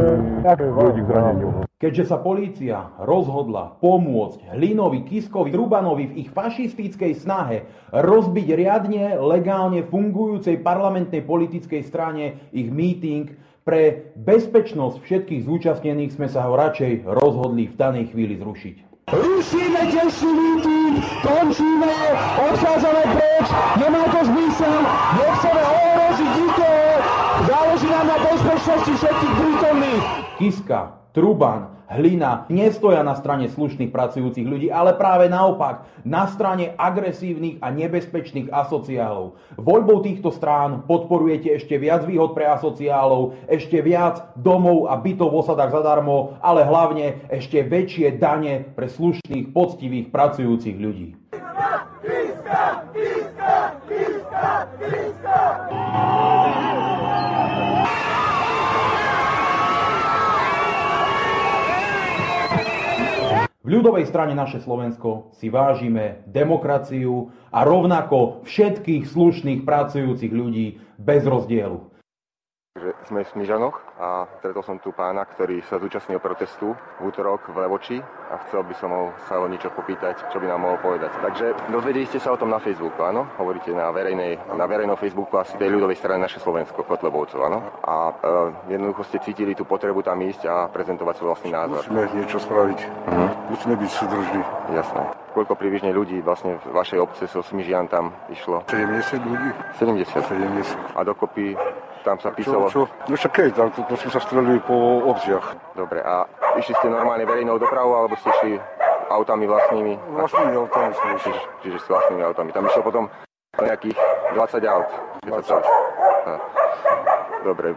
dôjde k zraneniu. Keďže sa polícia rozhodla pomôcť Hlinovi, Kiskovi, Rubanovi v ich fašistickej snahe rozbiť riadne, legálne fungujúcej parlamentnej politickej strane ich meeting, pre bezpečnosť všetkých zúčastnených sme sa ho radšej rozhodli v danej chvíli zrušiť. Rušíme ďalší meeting, končíme, odchádzame preč, nemá to zmysel, nechceme ohroziť nikoho, záleží nám na bezpečnosti všetkých prítomných. Kiska, Truban, Hlina nestoja na strane slušných pracujúcich ľudí, ale práve naopak, na strane agresívnych a nebezpečných asociálov. Voľbou týchto strán podporujete ešte viac výhod pre asociálov, ešte viac domov a bytov v osadách zadarmo, ale hlavne ešte väčšie dane pre slušných, poctivých, pracujúcich ľudí. Kiska, kiska, kiska, kiska, V ľudovej strane naše Slovensko si vážime demokraciu a rovnako všetkých slušných pracujúcich ľudí bez rozdielu. Sme v Smižanoch a stretol som tu pána, ktorý sa zúčastnil protestu v útorok v Levoči a chcel by som ho, sa ho niečo popýtať, čo by nám mohol povedať. Takže dozvedeli ste sa o tom na Facebooku, áno? Hovoríte na, verejnej, na verejnom Facebooku asi tej ľudovej strany naše Slovensko, Kotlebovcov, áno? A e, jednoducho ste cítili tú potrebu tam ísť a prezentovať svoj vlastný názor. Musíme niečo spraviť. Uh-huh. Musíme byť súdržní. Jasné. Koľko približne ľudí vlastne v vašej obce so Smižian tam išlo? 70 ľudí. 70? 70. A dokopy tam sa písalo... Čo, čo? No však keď, tam to, to sme sa strelili po obciach. Dobre, a išli ste normálne verejnou dopravou, alebo ste šli autami vlastnými? Vlastnými autami som išiel. Čiže, čiže s vlastnými autami. Tam išlo potom nejakých 20 aut. 20. Dobre,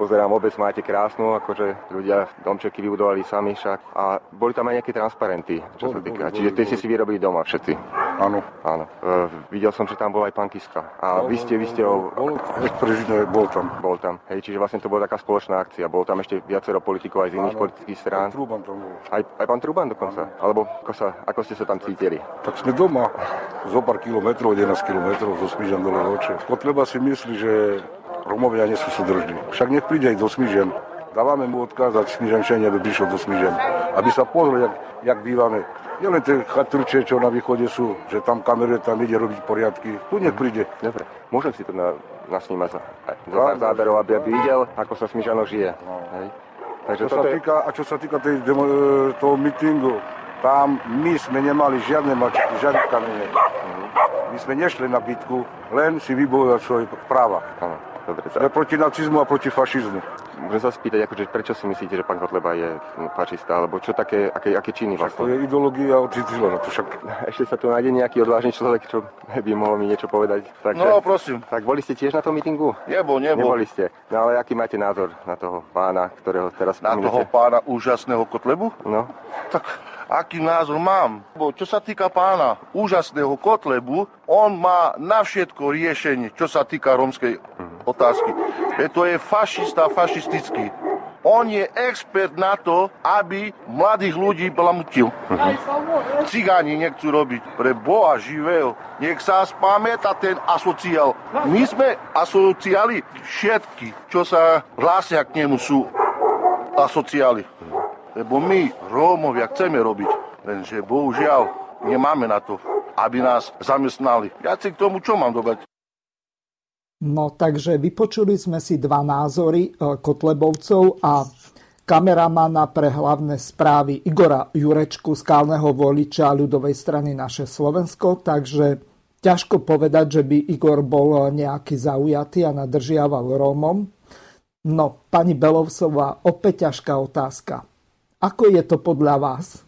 pozerám, obec máte krásnu, akože ľudia domčeky vybudovali sami však. A boli tam aj nejaké transparenty, čo sa týka. Čiže tie ste si vyrobili doma všetci. Áno. Áno. E, videl som, že tam bol aj pán Kiska. A vy ste, vy ste ho... Bol, bol tam. Bol tam. Hej, čiže vlastne to bola taká spoločná akcia. Bol tam ešte viacero politikov aj z iných Áno. politických strán. Truban tam bol. Aj, aj pán Truban dokonca? Alebo ako, sa, ako ste sa tam cítili? Tak sme doma, zo pár kilometrov, 11 kilometrov, zo Smižan dole. Potreba si myslí, že Romovia nie sú súdržní. Však nech príde aj do Smižen. Dávame mu odkázať Smižančania, aby prišiel do Smižen. Aby sa pozrel, jak, jak bývame. Nielen tie chatrče, čo na východe sú, že tam kameruje, tam ide robiť poriadky. Tu nech príde. Dobre, môžem si to na, nasnímať za, za pár záberov, aby, aby videl, ako sa Smižano žije. Hej. Takže Čo sa je... týka, a čo sa týka tej demo, e, toho mítingu, tam my sme nemali žiadne mačky, žiadne kamene. My sme nešli na bitku, len si vybojovať svoje práva. Áno, dobre. Sme proti nacizmu a proti fašizmu. Môžem sa spýtať, akože, prečo si myslíte, že pán Kotleba je hm, fašista, alebo čo také, aké, aké činy To vlastne? je ideológia od Hitlera, to však... <laughs> Ešte sa tu nájde nejaký odvážny človek, čo by mohol mi niečo povedať. Takže, No, prosím. Tak boli ste tiež na tom mítingu? Nebol, nebol. Neboli ste. No ale aký máte názor na toho pána, ktorého teraz Na toho spomínate? pána úžasného Kotlebu? No. Tak aký názor mám? Bo čo sa týka pána úžasného Kotlebu, on má na všetko riešenie, čo sa týka rómskej otázky. E to je fašista, fašistický. On je expert na to, aby mladých ľudí blamutil. Cigáni nechcú robiť pre Boha živého. Nech sa spamätá ten asociál. My sme asociáli všetky, čo sa hlásia k nemu, sú asociáli. Lebo my, Rómovia, chceme robiť. Lenže bohužiaľ nemáme na to, aby nás zamestnali. Ja si k tomu čo mám dodať? No takže vypočuli sme si dva názory e, Kotlebovcov a kameramana pre hlavné správy Igora Jurečku, skálneho voliča ľudovej strany Naše Slovensko, takže ťažko povedať, že by Igor bol nejaký zaujatý a nadržiaval Rómom. No, pani Belovsová, opäť ťažká otázka. Ako je to podľa vás?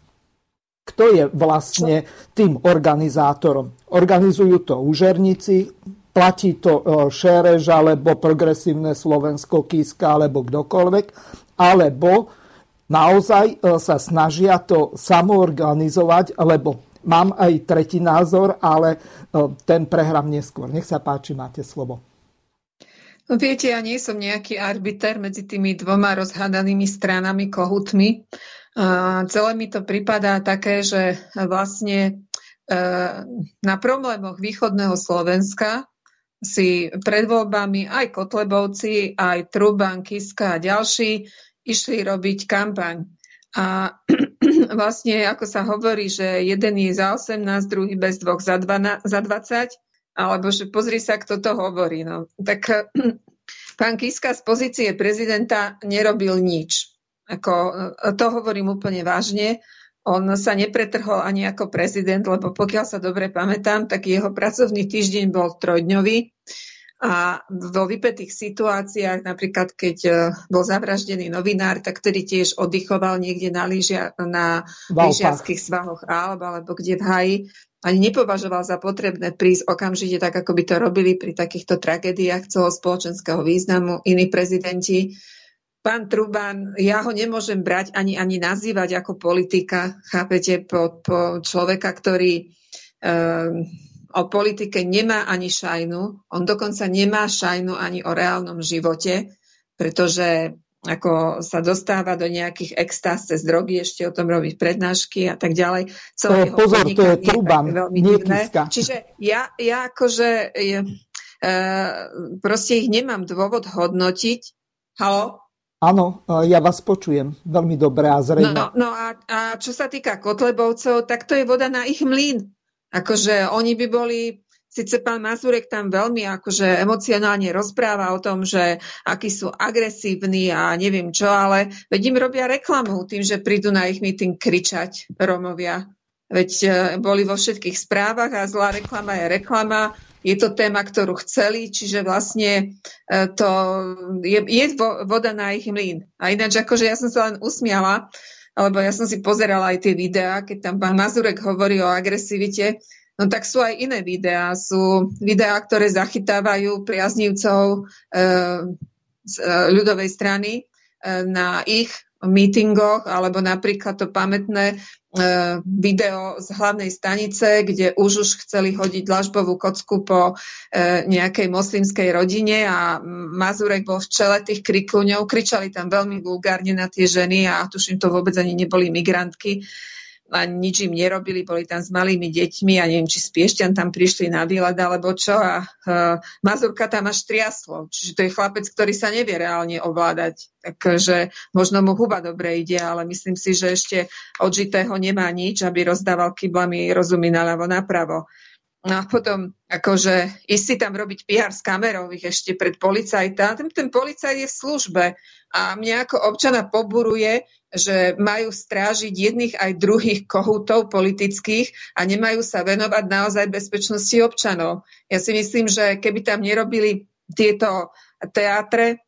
Kto je vlastne tým organizátorom? Organizujú to úžerníci, platí to e, Šerež, alebo Progresívne Slovensko, Kiska, alebo kdokoľvek, alebo naozaj e, sa snažia to samoorganizovať, lebo mám aj tretí názor, ale e, ten prehrám neskôr. Nech sa páči, máte slovo. No viete, ja nie som nejaký arbiter medzi tými dvoma rozhádanými stranami, kohutmi. A celé mi to pripadá také, že vlastne na problémoch východného Slovenska si pred voľbami aj Kotlebovci, aj Truban, Kiska a ďalší išli robiť kampaň. A <clears throat> vlastne, ako sa hovorí, že jeden je za 18, druhý bez dvoch za, 12, za 20, alebo že pozri sa, kto to hovorí. No. Tak <clears throat> pán Kiska z pozície prezidenta nerobil nič. Ako, to hovorím úplne vážne. On sa nepretrhol ani ako prezident, lebo pokiaľ sa dobre pamätám, tak jeho pracovný týždeň bol trojdňový a vo vypetých situáciách, napríklad keď e, bol zavraždený novinár, tak ktorý tiež oddychoval niekde na, lyžia, na lyžiarských svahoch Alb alebo kde v haji, ani nepovažoval za potrebné prísť okamžite tak, ako by to robili pri takýchto tragédiách celospoločenského významu iní prezidenti. Pán Truban, ja ho nemôžem brať ani, ani nazývať ako politika, chápete, po, po človeka, ktorý um, o politike nemá ani šajnu. On dokonca nemá šajnu ani o reálnom živote, pretože ako sa dostáva do nejakých extáz cez drogy, ešte o tom robiť prednášky a tak ďalej. Celé to je, pozor, to je Truban, nie. Čiže ja, ja akože je, e, proste ich nemám dôvod hodnotiť. Halo? Áno, ja vás počujem veľmi dobre a zrejme. No, no a, a čo sa týka Kotlebovcov, tak to je voda na ich mlyn. Akože oni by boli, síce pán Mazurek tam veľmi akože emocionálne rozpráva o tom, že akí sú agresívni a neviem čo, ale veď im robia reklamu tým, že prídu na ich meeting kričať Romovia. Veď boli vo všetkých správach a zlá reklama je reklama je to téma, ktorú chceli, čiže vlastne to je, je voda na ich mlín. A ináč, akože ja som sa len usmiala, lebo ja som si pozerala aj tie videá, keď tam pán Mazurek hovorí o agresivite, no tak sú aj iné videá. Sú videá, ktoré zachytávajú priaznívcov e, z e, ľudovej strany e, na ich mítingoch, alebo napríklad to pamätné video z hlavnej stanice, kde už už chceli hodiť dlažbovú kocku po e, nejakej moslimskej rodine a Mazurek bol v čele tých krikluňov. Kričali tam veľmi vulgárne na tie ženy a tuším to vôbec ani neboli migrantky a nič im nerobili, boli tam s malými deťmi a neviem, či z Piešťan tam prišli na výlet alebo čo a uh, Mazurka tam až triaslo. Čiže to je chlapec, ktorý sa nevie reálne ovládať. Takže možno mu huba dobre ide, ale myslím si, že ešte odžitého nemá nič, aby rozdával kyblami rozumy naľavo napravo. No a potom akože ísť si tam robiť PR s kamerou ich ešte pred policajta. Ten, ten policajt je v službe a mňa ako občana poburuje, že majú strážiť jedných aj druhých kohútov politických a nemajú sa venovať naozaj bezpečnosti občanov. Ja si myslím, že keby tam nerobili tieto teátre,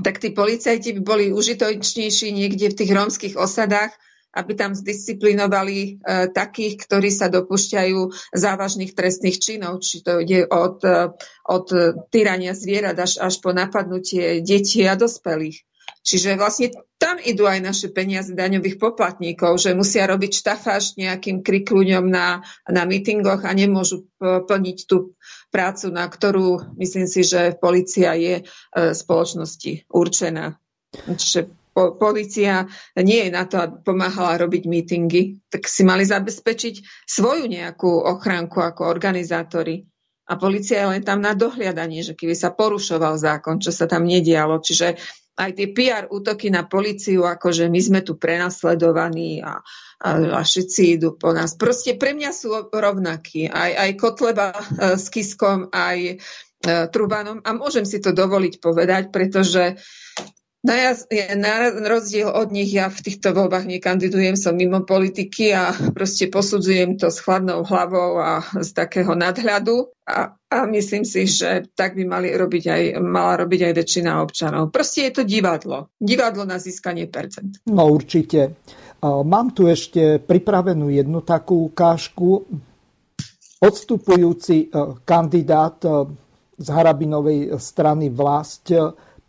tak tí policajti by boli užitočnejší niekde v tých rómskych osadách, aby tam zdisciplinovali e, takých, ktorí sa dopúšťajú závažných trestných činov, či to ide od, e, od týrania zvierat až, až po napadnutie detí a dospelých. Čiže vlastne tam idú aj naše peniaze daňových poplatníkov, že musia robiť štafáž nejakým krikluňom na, na mítingoch a nemôžu plniť tú prácu, na ktorú myslím si, že policia je e, spoločnosti určená. Čiže po, policia nie je na to, aby pomáhala robiť mítingy, tak si mali zabezpečiť svoju nejakú ochránku ako organizátori. A policia je len tam na dohliadanie, že keby sa porušoval zákon, čo sa tam nedialo. Čiže aj tie PR útoky na policiu, ako že my sme tu prenasledovaní a, a, a všetci idú po nás. Proste pre mňa sú rovnakí. Aj, aj Kotleba e, s Kiskom, aj e, Trubanom. A môžem si to dovoliť povedať, pretože na, ja, na rozdiel od nich ja v týchto voľbách nekandidujem, som mimo politiky a proste posudzujem to s chladnou hlavou a z takého nadhľadu a, a myslím si, že tak by mali robiť aj, mala robiť aj väčšina občanov. Proste je to divadlo. Divadlo na získanie percent. No určite. Mám tu ešte pripravenú jednu takú ukážku. Odstupujúci e, kandidát e, z Harabinovej strany vlast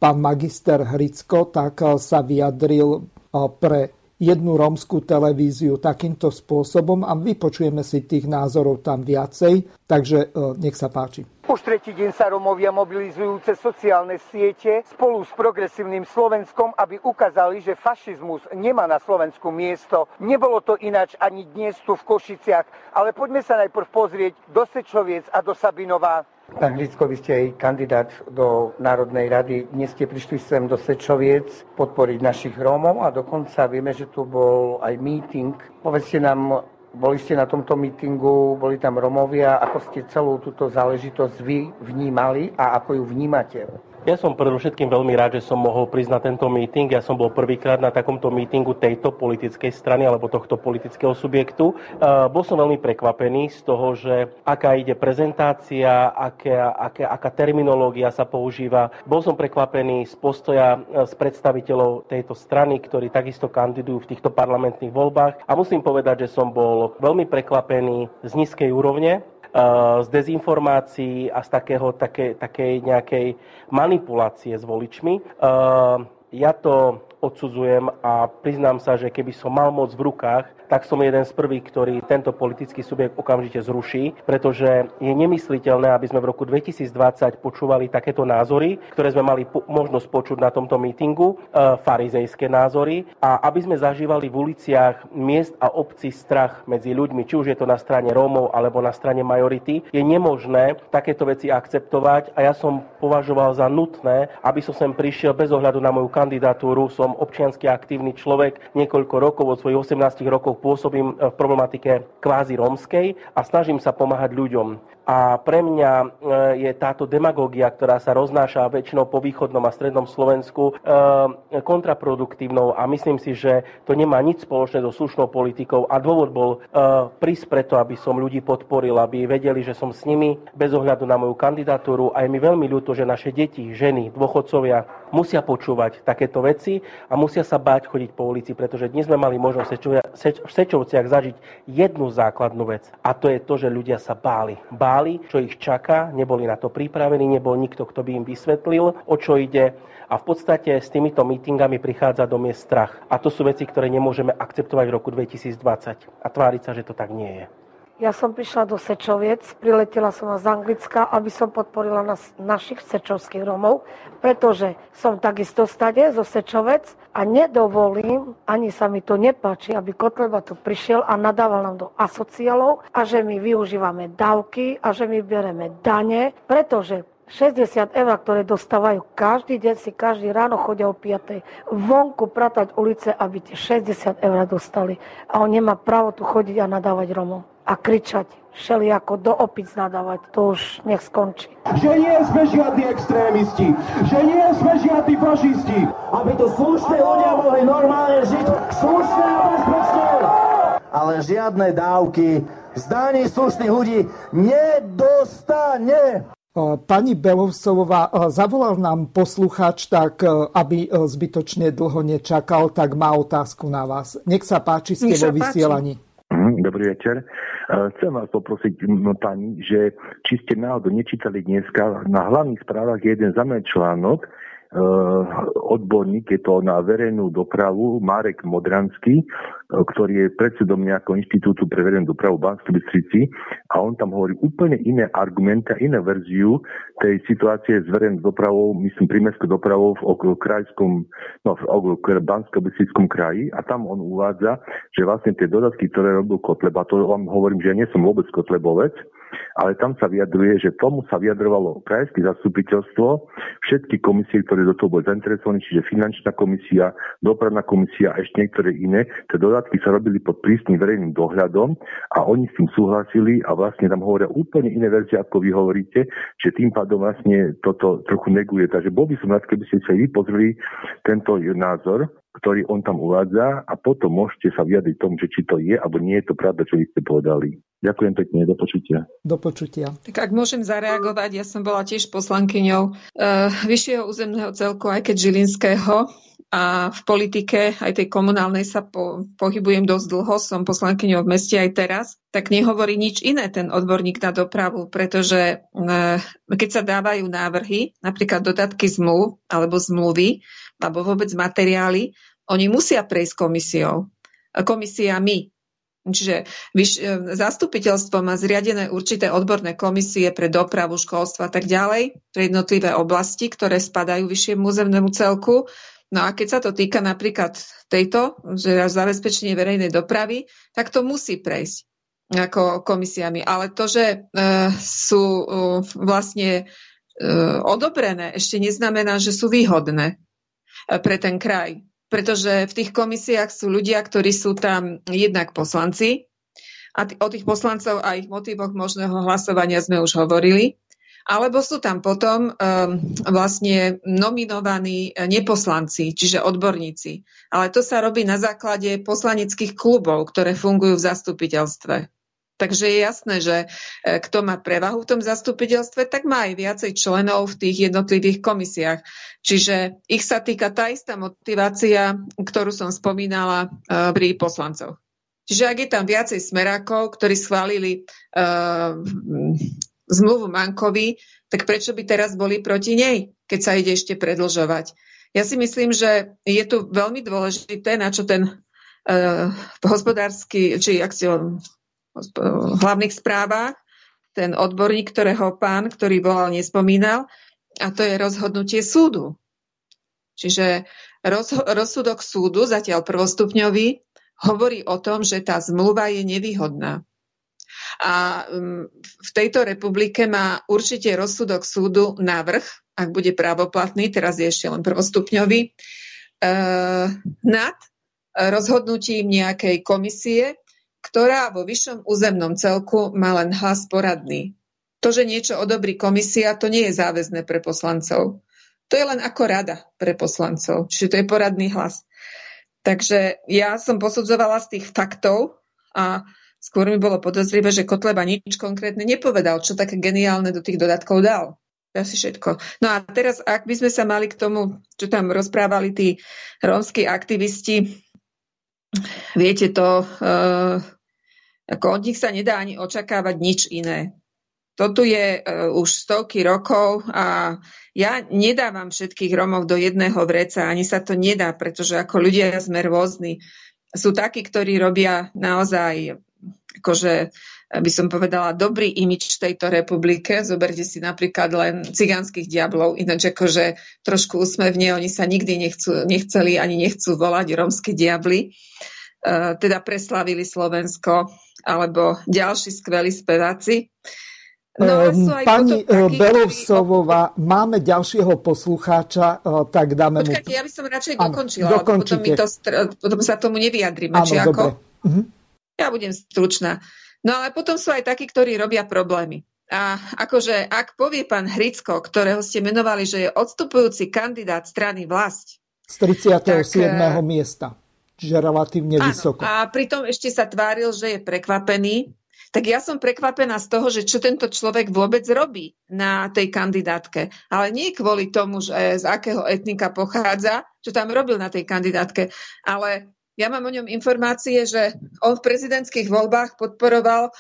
pán magister Hricko, tak eh, sa vyjadril eh, pre jednu rómskú televíziu takýmto spôsobom a vypočujeme si tých názorov tam viacej, takže eh, nech sa páči. Už tretí deň sa Romovia mobilizujú cez sociálne siete spolu s progresívnym Slovenskom, aby ukázali, že fašizmus nemá na Slovensku miesto. Nebolo to ináč ani dnes tu v Košiciach, ale poďme sa najprv pozrieť do Sečoviec a do Sabinova. Pán Hlicko, vy ste aj kandidát do Národnej rady. Dnes ste prišli sem do Sečoviec podporiť našich Rómov a dokonca vieme, že tu bol aj meeting. Povedzte nám, boli ste na tomto mítingu, boli tam Romovia, ako ste celú túto záležitosť vy vnímali a ako ju vnímate? Ja som predovšetkým veľmi rád, že som mohol prísť na tento meeting. Ja som bol prvýkrát na takomto meetingu tejto politickej strany alebo tohto politického subjektu. Bol som veľmi prekvapený z toho, že aká ide prezentácia, aká, aká, aká terminológia sa používa. Bol som prekvapený z postoja z e, predstaviteľov tejto strany, ktorí takisto kandidujú v týchto parlamentných voľbách. A musím povedať, že som bol veľmi prekvapený z nízkej úrovne z dezinformácií a z takého, také, takej nejakej manipulácie s voličmi. Eh, ja to odsudzujem a priznám sa, že keby som mal moc v rukách, tak som jeden z prvých, ktorý tento politický subjekt okamžite zruší, pretože je nemysliteľné, aby sme v roku 2020 počúvali takéto názory, ktoré sme mali po- možnosť počuť na tomto mítingu, e, farizejské názory a aby sme zažívali v uliciach miest a obcí strach medzi ľuďmi, či už je to na strane Rómov alebo na strane majority, je nemožné takéto veci akceptovať a ja som považoval za nutné, aby som sem prišiel bez ohľadu na moju kandidatúru. Som občiansky aktívny človek, niekoľko rokov, od svojich 18 rokov pôsobím v problematike kvázi rómskej a snažím sa pomáhať ľuďom. A pre mňa e, je táto demagógia, ktorá sa roznáša väčšinou po východnom a strednom Slovensku, e, kontraproduktívnou a myslím si, že to nemá nič spoločné so slušnou politikou. A dôvod bol e, prísť preto, aby som ľudí podporil, aby vedeli, že som s nimi bez ohľadu na moju kandidatúru. A je mi veľmi ľúto, že naše deti, ženy, dôchodcovia musia počúvať takéto veci a musia sa báť chodiť po ulici, pretože dnes sme mali možnosť v Sečovciach zažiť jednu základnú vec. A to je to, že ľudia sa báli. Báli, čo ich čaká, neboli na to pripravení, nebol nikto, kto by im vysvetlil, o čo ide a v podstate s týmito mítingami prichádza do miest strach. A to sú veci, ktoré nemôžeme akceptovať v roku 2020 a tváriť sa, že to tak nie je. Ja som prišla do Sečoviec, priletela som z Anglicka, aby som podporila nas, našich sečovských Romov, pretože som takisto stade zo Sečovec a nedovolím, ani sa mi to nepáči, aby Kotleba tu prišiel a nadával nám do asociálov a že my využívame dávky a že my bereme dane, pretože 60 eur, ktoré dostávajú každý deň, si každý ráno chodia o 5. vonku pratať ulice, aby tie 60 eur dostali. A on nemá právo tu chodiť a nadávať Romom a kričať šeli ako do opic nadávať. To už nech skončí. Že nie sme žiadni extrémisti, že nie sme žiadni fašisti. Aby tu slušné ľudia mohli normálne žiť, slušné a bezpečné. Ale žiadne dávky z daní slušných ľudí nedostane. Pani Belovcová, zavolal nám posluchač, tak aby zbytočne dlho nečakal, tak má otázku na vás. Nech sa páči, ste vo vysielaní. Mhm, dobrý večer. Eh, chcem vás poprosiť, pani, že či ste náhodou nečítali dneska na hlavných správach jeden zaujímavý článok, Eh, odborník, je to na verejnú dopravu, Marek Modranský, ktorý je predsedom nejakého inštitútu pre verejnú dopravu Banskej Bystrici a on tam hovorí úplne iné argumenty a iné verziu tej situácie s verejnou dopravou, myslím prímestskou dopravou v okolo krajskom, no v okolo Bansko-Bystrickom kraji. A tam on uvádza, že vlastne tie dodatky, ktoré robil Kotleba, to vám hovorím, že ja nie som vôbec Kotlebovec, ale tam sa vyjadruje, že tomu sa vyjadrovalo krajské zastupiteľstvo, všetky komisie, ktoré do toho boli zainteresované, čiže finančná komisia, dopravná komisia a ešte niektoré iné, tie dodatky sa robili pod prísnym verejným dohľadom a oni s tým súhlasili a vlastne tam hovoria úplne iné verzie, ako vy hovoríte, že tým pádom vlastne toto trochu neguje. Takže bol by som rád, keby ste sa vy pozreli tento názor, ktorý on tam uvádza a potom môžete sa vyjadriť tomu, že či to je alebo nie je to pravda, čo vy ste povedali. Ďakujem pekne, do počutia. Do počutia. Tak ak môžem zareagovať, ja som bola tiež poslankyňou uh, vyššieho územného celku, aj keď Žilinského a v politike, aj tej komunálnej sa po, pohybujem dosť dlho, som poslankyňou v meste aj teraz, tak nehovorí nič iné ten odborník na dopravu, pretože uh, keď sa dávajú návrhy, napríklad dodatky zmluv alebo zmluvy, alebo vôbec materiály, oni musia prejsť komisiou, komisiami. Čiže e, zastupiteľstvo má zriadené určité odborné komisie pre dopravu, školstvo a tak ďalej, pre jednotlivé oblasti, ktoré spadajú vyššiemu územnému celku. No a keď sa to týka napríklad tejto, že zabezpečenie verejnej dopravy, tak to musí prejsť ako komisiami. Ale to, že e, sú e, vlastne e, odobrené, ešte neznamená, že sú výhodné. E, pre ten kraj. Pretože v tých komisiách sú ľudia, ktorí sú tam jednak poslanci, a t- o tých poslancov a ich motivoch možného hlasovania sme už hovorili, alebo sú tam potom um, vlastne nominovaní e, neposlanci, čiže odborníci. Ale to sa robí na základe poslaneckých klubov, ktoré fungujú v zastupiteľstve. Takže je jasné, že e, kto má prevahu v tom zastupiteľstve, tak má aj viacej členov v tých jednotlivých komisiách. Čiže ich sa týka tá istá motivácia, ktorú som spomínala e, pri poslancov. Čiže ak je tam viacej smerákov, ktorí schválili uh, zmluvu Mankovi, tak prečo by teraz boli proti nej, keď sa ide ešte predlžovať? Ja si myslím, že je tu veľmi dôležité, na čo ten uh, hospodársky, či ak si hlavných správach, ten odborník, ktorého pán, ktorý volal, nespomínal, a to je rozhodnutie súdu. Čiže roz, rozsudok súdu, zatiaľ prvostupňový, hovorí o tom, že tá zmluva je nevýhodná. A um, v tejto republike má určite rozsudok súdu návrh, ak bude právoplatný, teraz je ešte len prvostupňový, uh, nad rozhodnutím nejakej komisie, ktorá vo vyššom územnom celku má len hlas poradný. To, že niečo odobrí komisia, to nie je záväzné pre poslancov. To je len ako rada pre poslancov, čiže to je poradný hlas. Takže ja som posudzovala z tých faktov a skôr mi bolo podozrivé, že Kotleba nič konkrétne nepovedal, čo také geniálne do tých dodatkov dal. asi všetko. No a teraz, ak by sme sa mali k tomu, čo tam rozprávali tí rómsky aktivisti, viete to, uh, ako od nich sa nedá ani očakávať nič iné. To je uh, už stovky rokov a ja nedávam všetkých Romov do jedného vreca, ani sa to nedá, pretože ako ľudia sme rôzni. Sú takí, ktorí robia naozaj akože by som povedala, dobrý imič tejto republike. Zoberte si napríklad len cigánskych diablov, ináč akože trošku úsmevne, oni sa nikdy nechcú, nechceli ani nechcú volať rómsky diabli. Uh, teda preslavili Slovensko, alebo ďalší skvelí speváci. No, ehm, Pani e, takí, Belovsovová, ktorí... máme ďalšieho poslucháča, e, tak dáme Počkajte, mu... ja by som radšej dokončila, lebo potom, to, potom sa tomu nevyjadríme. Áno, či ako? Uh-huh. Ja budem stručná. No ale potom sú aj takí, ktorí robia problémy. A akože, ak povie pán Hricko, ktorého ste menovali, že je odstupujúci kandidát strany vlast. Z 37. Tak, eh, miesta. Čiže relatívne áno, vysoko. A pritom ešte sa tváril, že je prekvapený. Tak ja som prekvapená z toho, že čo tento človek vôbec robí na tej kandidátke. Ale nie kvôli tomu, že z akého etnika pochádza, čo tam robil na tej kandidátke, ale ja mám o ňom informácie, že on v prezidentských voľbách podporoval e,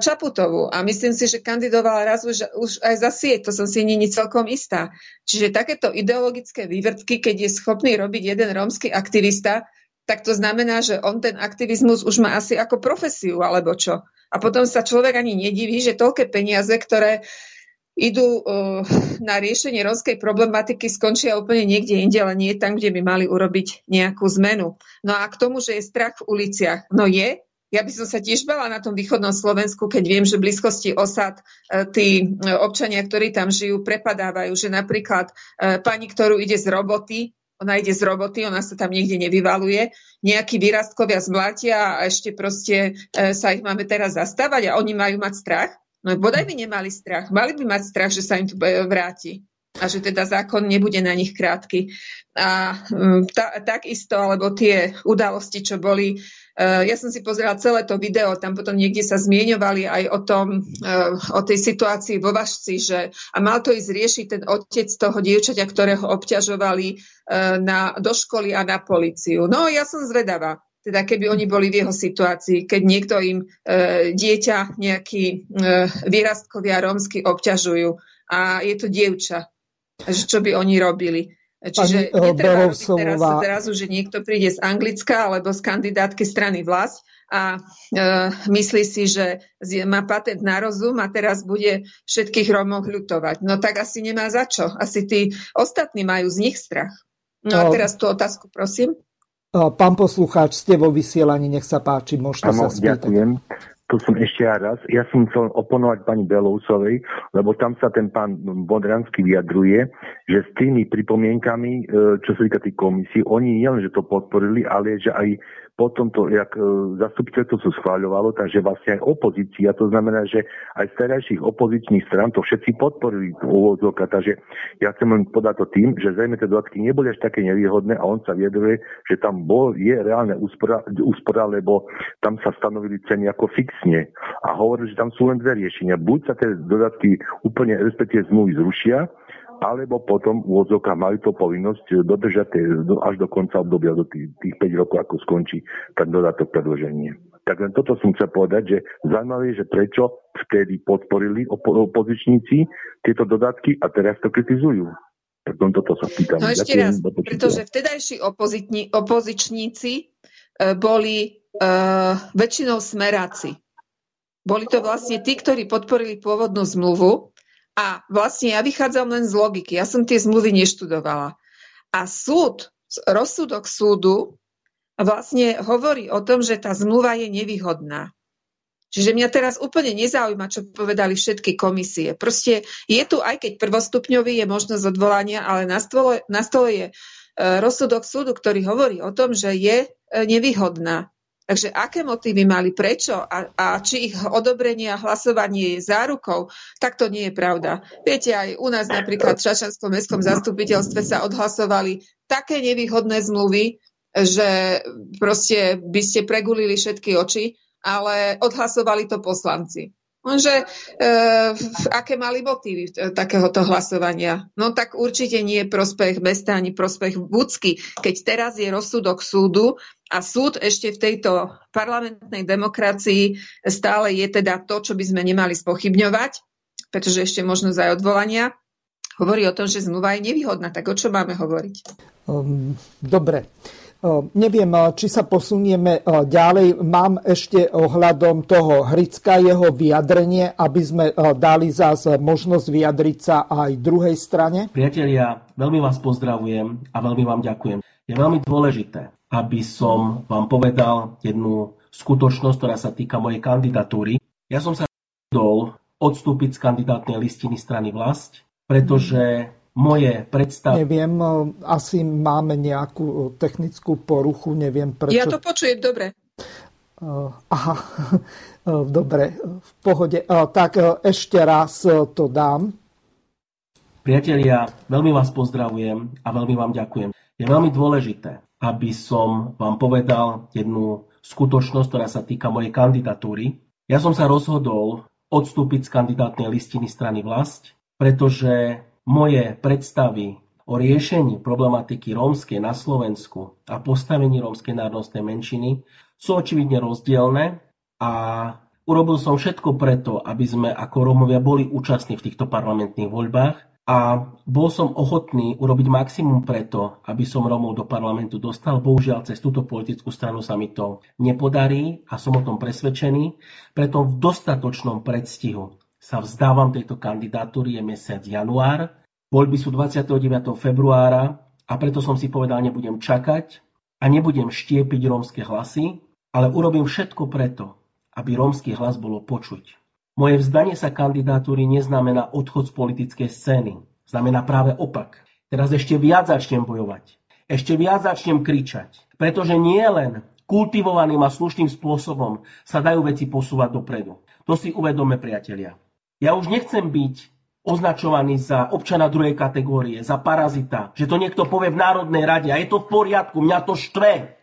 Čaputovu a myslím si, že kandidoval raz už, už aj za sieť, to som si není celkom istá. Čiže takéto ideologické vývrtky, keď je schopný robiť jeden rómsky aktivista, tak to znamená, že on ten aktivizmus už má asi ako profesiu, alebo čo. A potom sa človek ani nediví, že toľké peniaze, ktoré idú uh, na riešenie rómskej problematiky, skončia úplne niekde inde, ale nie tam, kde by mali urobiť nejakú zmenu. No a k tomu, že je strach v uliciach. No je, ja by som sa tiež bala na tom východnom Slovensku, keď viem, že v blízkosti osad uh, tí uh, občania, ktorí tam žijú, prepadávajú, že napríklad pani, ktorú ide z roboty, ona ide z roboty, ona sa tam niekde nevyvaluje, nejakí výrastkovia zmlatia a ešte proste sa ich máme teraz zastávať a oni majú mať strach. No bodaj by nemali strach. Mali by mať strach, že sa im to vráti a že teda zákon nebude na nich krátky. A mm, ta, takisto, alebo tie udalosti, čo boli, ja som si pozerala celé to video, tam potom niekde sa zmieňovali aj o tom, uh, o tej situácii vo Vašci, že a mal to ísť riešiť ten otec toho dievčaťa, ktorého obťažovali uh, na, do školy a na policiu. No ja som zvedavá teda keby oni boli v jeho situácii, keď niekto im e, dieťa, nejakí e, výrastkovia rómsky obťažujú a je to dievča, že čo by oni robili. Čiže Pani, netreba teraz zrazu, že niekto príde z Anglicka alebo z kandidátky strany vlast a e, myslí si, že má patent na rozum a teraz bude všetkých Rómov ľutovať. No tak asi nemá za čo. Asi tí ostatní majú z nich strach. No a teraz tú otázku, prosím. Pán poslucháč, ste vo vysielaní, nech sa páči, môžete sa spýtať. Ďakujem. Tu som ešte raz. Ja som chcel oponovať pani Belousovej, lebo tam sa ten pán Bodransky vyjadruje, že s tými pripomienkami, e, čo sa týka tých komisí, oni nielen, že to podporili, ale že aj potom to, jak e, zastupiteľstvo to schváľovalo, takže vlastne aj opozícia, to znamená, že aj z terajších opozičných stran to všetci podporili úvodzovka, takže ja chcem len podať to tým, že zrejme tie dodatky neboli až také nevýhodné a on sa viedruje, že tam bol, je reálne úspora, lebo tam sa stanovili ceny ako fixne a hovorili, že tam sú len dve riešenia. Buď sa tie dodatky úplne, respektíve zmluvy zrušia, alebo potom úvodzovka majú to povinnosť dodržať až do konca obdobia, do tých, tých 5 rokov, ako skončí ten dodatok predloženie. Tak len toto som chcel povedať, že zaujímavé je, že prečo vtedy podporili opo- opozičníci tieto dodatky a teraz to kritizujú. Tak toto sa pýtam. No ešte raz, pretože vtedajší opozitni, opozičníci e, boli e, väčšinou smeráci. Boli to vlastne tí, ktorí podporili pôvodnú zmluvu a vlastne ja vychádzam len z logiky. Ja som tie zmluvy neštudovala. A súd, rozsudok súdu vlastne hovorí o tom, že tá zmluva je nevýhodná. Čiže mňa teraz úplne nezaujíma, čo povedali všetky komisie. Proste je tu, aj keď prvostupňový je možnosť odvolania, ale na stole, na stole je e, rozsudok súdu, ktorý hovorí o tom, že je e, nevýhodná. Takže aké motívy mali, prečo a, a či ich odobrenie a hlasovanie je zárukou, tak to nie je pravda. Viete, aj u nás napríklad v Čačanskom mestskom zastupiteľstve sa odhlasovali také nevýhodné zmluvy, že proste by ste pregulili všetky oči, ale odhlasovali to poslanci. Lenže e, aké mali motívy takéhoto hlasovania? No tak určite nie je prospech mesta ani prospech Bucky, keď teraz je rozsudok súdu a súd ešte v tejto parlamentnej demokracii stále je teda to, čo by sme nemali spochybňovať, pretože ešte možnosť aj odvolania. Hovorí o tom, že zmluva je nevýhodná. Tak o čo máme hovoriť? Um, dobre. Neviem, či sa posunieme ďalej. Mám ešte ohľadom toho Hricka jeho vyjadrenie, aby sme dali zás možnosť vyjadriť sa aj druhej strane. Priatelia, veľmi vás pozdravujem a veľmi vám ďakujem. Je veľmi dôležité, aby som vám povedal jednu skutočnosť, ktorá sa týka mojej kandidatúry. Ja som sa rozhodol odstúpiť z kandidátnej listiny strany vlast, pretože moje predstavy. Neviem, asi máme nejakú technickú poruchu, neviem prečo. Ja to počujem dobre. Aha, <laughs> dobre, v pohode. Tak ešte raz to dám. Priatelia, veľmi vás pozdravujem a veľmi vám ďakujem. Je veľmi dôležité, aby som vám povedal jednu skutočnosť, ktorá sa týka mojej kandidatúry. Ja som sa rozhodol odstúpiť z kandidátnej listiny strany vlast, pretože moje predstavy o riešení problematiky rómskej na Slovensku a postavení rómskej národnostnej menšiny sú očividne rozdielne a urobil som všetko preto, aby sme ako Rómovia boli účastní v týchto parlamentných voľbách a bol som ochotný urobiť maximum preto, aby som Rómov do parlamentu dostal. Bohužiaľ, cez túto politickú stranu sa mi to nepodarí a som o tom presvedčený. Preto v dostatočnom predstihu sa vzdávam tejto kandidatúry, je mesiac január. Voľby sú 29. februára a preto som si povedal, nebudem čakať a nebudem štiepiť rómske hlasy, ale urobím všetko preto, aby rómsky hlas bolo počuť. Moje vzdanie sa kandidatúry neznamená odchod z politickej scény. Znamená práve opak. Teraz ešte viac začnem bojovať. Ešte viac začnem kričať. Pretože nie len kultivovaným a slušným spôsobom sa dajú veci posúvať dopredu. To si uvedome, priatelia. Ja už nechcem byť označovaný za občana druhej kategórie, za parazita, že to niekto povie v Národnej rade a je to v poriadku, mňa to štve.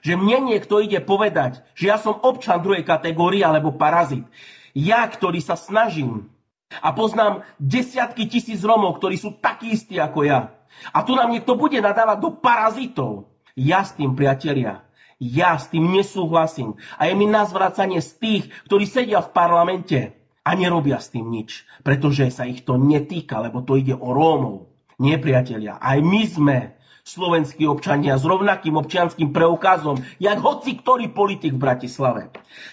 Že mne niekto ide povedať, že ja som občan druhej kategórie alebo parazit. Ja, ktorý sa snažím a poznám desiatky tisíc Romov, ktorí sú takí istí ako ja. A tu nám niekto bude nadávať do parazitov. Ja s tým, priatelia, ja s tým nesúhlasím. A je mi na zvracanie z tých, ktorí sedia v parlamente a nerobia s tým nič, pretože sa ich to netýka, lebo to ide o Rómov. Nie, priatelia, aj my sme slovenskí občania s rovnakým občianským preukazom, jak hoci ktorý politik v Bratislave.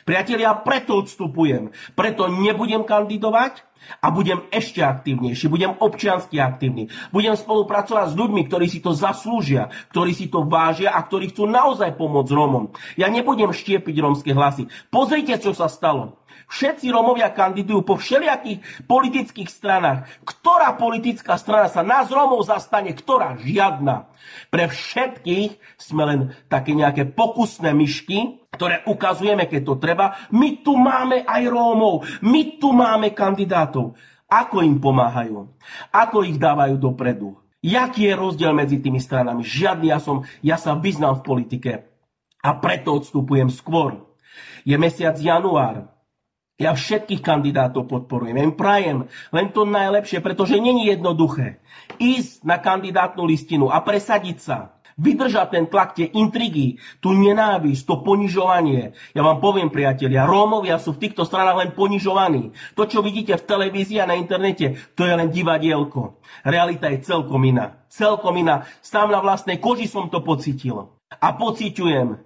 Priatelia, preto odstupujem, preto nebudem kandidovať a budem ešte aktívnejší, budem občiansky aktívny. Budem spolupracovať s ľuďmi, ktorí si to zaslúžia, ktorí si to vážia a ktorí chcú naozaj pomôcť Rómom. Ja nebudem štiepiť rómske hlasy. Pozrite, čo sa stalo. Všetci Rómovia kandidujú po všelijakých politických stranách. Ktorá politická strana sa nás Rómov zastane? Ktorá? Žiadna. Pre všetkých sme len také nejaké pokusné myšky, ktoré ukazujeme, keď to treba. My tu máme aj Rómov, my tu máme kandidátov. Ako im pomáhajú? Ako ich dávajú dopredu? Jaký je rozdiel medzi tými stranami? Žiadny, ja, som, ja sa vyznám v politike a preto odstupujem skôr. Je mesiac január, ja všetkých kandidátov podporujem, im prajem len to najlepšie, pretože není jednoduché ísť na kandidátnu listinu a presadiť sa. Vydržať ten tlak, tie intrigy, tú nenávisť, to ponižovanie. Ja vám poviem, priatelia, Rómovia sú v týchto stranách len ponižovaní. To, čo vidíte v televízii a na internete, to je len divadielko. Realita je celkom iná. Celkom iná. Sám na vlastnej koži som to pocitil. A pociťujem.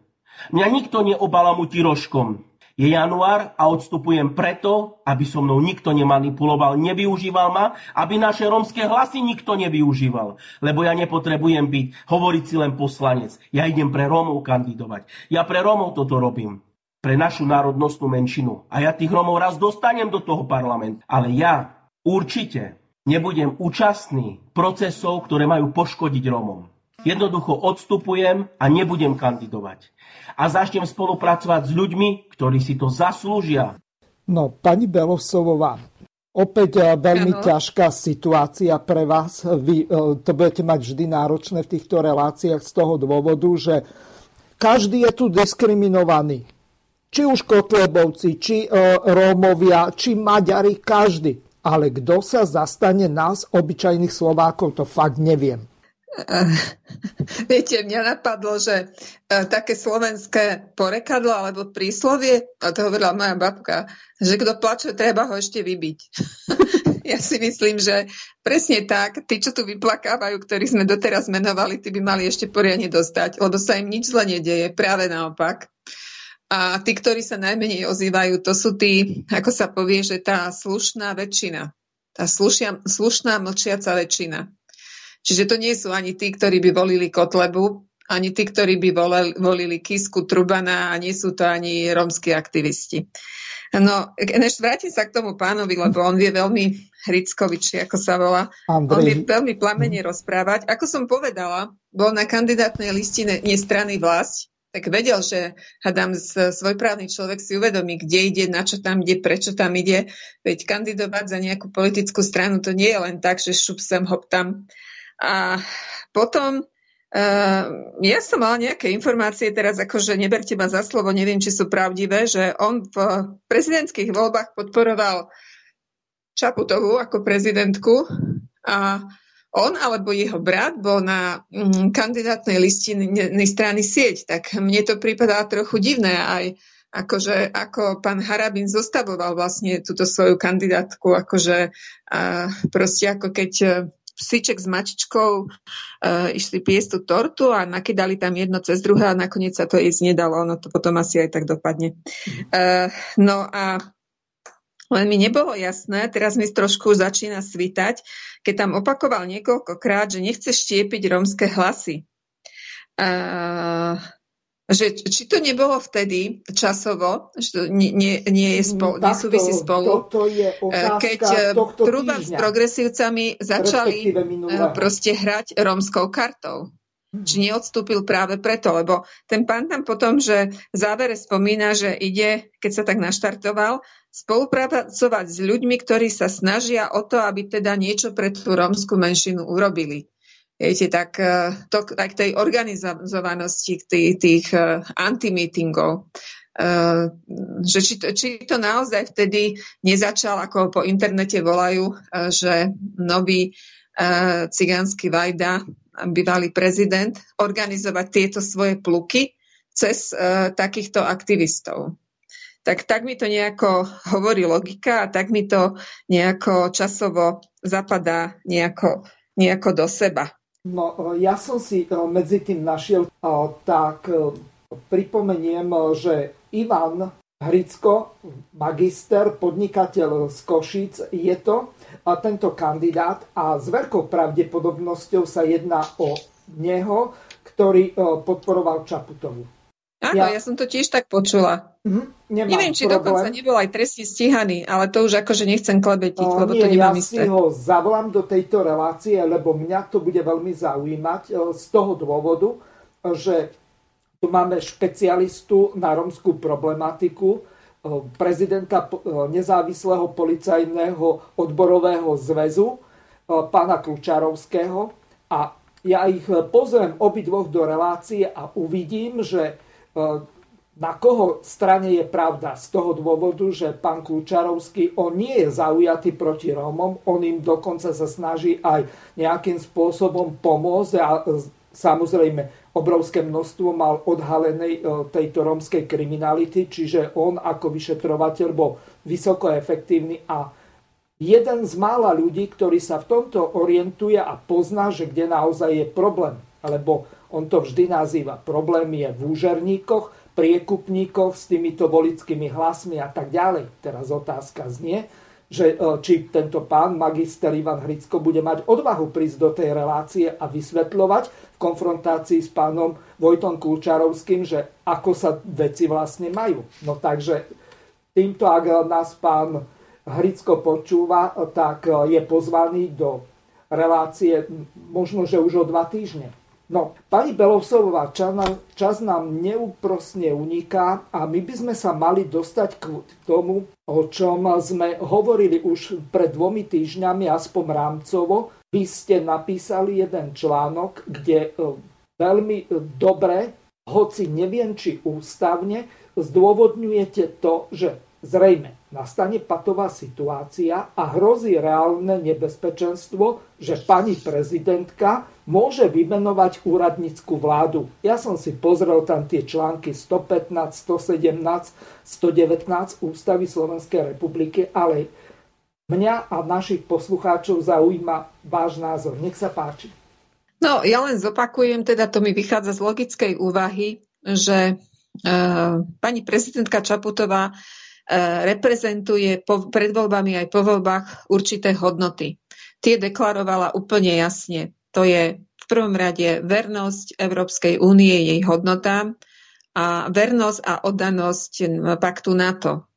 Mňa nikto neobalamutí rožkom. Je január a odstupujem preto, aby so mnou nikto nemanipuloval, nevyužíval ma, aby naše romské hlasy nikto nevyužíval. Lebo ja nepotrebujem byť, hovoriť si len poslanec. Ja idem pre Rómov kandidovať. Ja pre Rómov toto robím. Pre našu národnostnú menšinu. A ja tých Rómov raz dostanem do toho parlamentu. Ale ja určite nebudem účastný procesov, ktoré majú poškodiť Rómom. Jednoducho odstupujem a nebudem kandidovať a začnem spolupracovať s ľuďmi, ktorí si to zaslúžia. No, pani Belosovová, opäť eh, veľmi ano. ťažká situácia pre vás. Vy eh, to budete mať vždy náročné v týchto reláciách z toho dôvodu, že každý je tu diskriminovaný. či už Kotlebovci, či Rómovia, či Maďari, každý. Ale kto sa zastane nás, obyčajných Slovákov, to fakt neviem. <laughs> Viete, mňa napadlo, že také slovenské porekadlo alebo príslovie, a to hovorila moja babka, že kto plače, treba ho ešte vybiť. <laughs> ja si myslím, že presne tak, tí, čo tu vyplakávajú, ktorí sme doteraz menovali, tí by mali ešte poriadne dostať, lebo sa im nič zle nedieje, práve naopak. A tí, ktorí sa najmenej ozývajú, to sú tí, ako sa povie, že tá slušná väčšina. Tá slušia, slušná mlčiaca väčšina. Čiže to nie sú ani tí, ktorí by volili Kotlebu, ani tí, ktorí by volili, Kisku, Trubana a nie sú to ani rómsky aktivisti. No, než vrátim sa k tomu pánovi, lebo on vie veľmi Hrickovič, ako sa volá. Andrej. On vie veľmi plamene rozprávať. Ako som povedala, bol na kandidátnej listine nestrany vlast tak vedel, že hadám svojprávny človek si uvedomí, kde ide, na čo tam ide, prečo tam ide. Veď kandidovať za nejakú politickú stranu to nie je len tak, že šup sem, hop tam. A potom uh, ja som mala nejaké informácie, teraz akože neberte ma za slovo, neviem, či sú pravdivé, že on v prezidentských voľbách podporoval Čaputovú ako prezidentku a on alebo jeho brat bol na mm, kandidátnej listine strany sieť, tak mne to pripadá trochu divné aj akože ako pán Harabin zostavoval vlastne túto svoju kandidátku, akože a proste ako keď e, psíček s mačičkou uh, išli piesť tú tortu a nakydali tam jedno cez druhé a nakoniec sa to jesť nedalo. Ono to potom asi aj tak dopadne. Uh, no a len mi nebolo jasné, teraz mi trošku začína svítať, keď tam opakoval niekoľkokrát, že nechce štiepiť rómske hlasy. Uh, že, či to nebolo vtedy časovo, že to nie, nie, nie je spolu, Takto, nesúvisí spolu, toto je keď Truban s progresívcami začali proste hrať rómskou kartou. Hmm. Či neodstúpil práve preto, lebo ten pán tam potom, že v závere spomína, že ide, keď sa tak naštartoval, spolupracovať s ľuďmi, ktorí sa snažia o to, aby teda niečo pre tú rómsku menšinu urobili. Viete, tak e, to, aj k tej organizovanosti tých, tých uh, antimeetingov, uh, že či to, či to naozaj vtedy nezačal, ako po internete volajú, uh, že nový cigánsky Vajda bývalý prezident, organizovať tieto svoje pluky cez uh, takýchto aktivistov. Tak, tak mi to nejako hovorí logika a tak mi to nejako časovo zapadá nejako, nejako do seba. No, e, ja som si e, medzi tým našiel tak pripomeniem, že Ivan Hricko, magister, podnikateľ z Košíc, je to tento kandidát a s veľkou pravdepodobnosťou sa jedná o neho, ktorý e, podporoval Čaputovu. Áno, ja, ja som to tiež tak počula. Mm-hmm, Neviem, či problém. dokonca nebol aj trestne stíhaný, ale to už akože nechcem klebetiť, o, lebo nie, to nemám ja isté. si ho zavolám do tejto relácie, lebo mňa to bude veľmi zaujímať e, z toho dôvodu, že tu máme špecialistu na romskú problematiku, Eh, prezidenta eh, nezávislého policajného odborového zväzu, pána Klučarovského. A ja ich pozriem obidvoch do relácie a uvidím, že na koho strane je pravda. Z toho dôvodu, že pán Klučarovský, on nie je zaujatý proti Rómom, on im dokonca sa snaží aj nejakým spôsobom pomôcť a samozrejme obrovské množstvo mal odhalenej e, tejto rómskej kriminality, čiže on ako vyšetrovateľ bol vysoko efektívny a jeden z mála ľudí, ktorý sa v tomto orientuje a pozná, že kde naozaj je problém. Lebo on to vždy nazýva. Problém je v úžerníkoch, priekupníkoch s týmito volickými hlasmi a tak ďalej. Teraz otázka znie, že e, či tento pán, magister Ivan Hricko, bude mať odvahu prísť do tej relácie a vysvetľovať v konfrontácii s pánom Vojtom Kulčarovským, že ako sa veci vlastne majú. No takže týmto, ak nás pán Hricko počúva, tak e, je pozvaný do relácie možno, že už o dva týždne. No, pani Belovsová, čas nám, čas nám neúprosne uniká a my by sme sa mali dostať k tomu, o čom sme hovorili už pred dvomi týždňami, aspoň rámcovo. Vy ste napísali jeden článok, kde e, veľmi dobre hoci neviem, či ústavne, zdôvodňujete to, že zrejme nastane patová situácia a hrozí reálne nebezpečenstvo, že pani prezidentka môže vymenovať úradnícku vládu. Ja som si pozrel tam tie články 115, 117, 119 Ústavy Slovenskej republiky, ale mňa a našich poslucháčov zaujíma váš názor. Nech sa páči. No, ja len zopakujem, teda to mi vychádza z logickej úvahy, že e, pani prezidentka Čaputová reprezentuje po, pred voľbami aj po voľbách určité hodnoty. Tie deklarovala úplne jasne. To je v prvom rade vernosť Európskej únie, jej hodnotám a vernosť a oddanosť paktu NATO.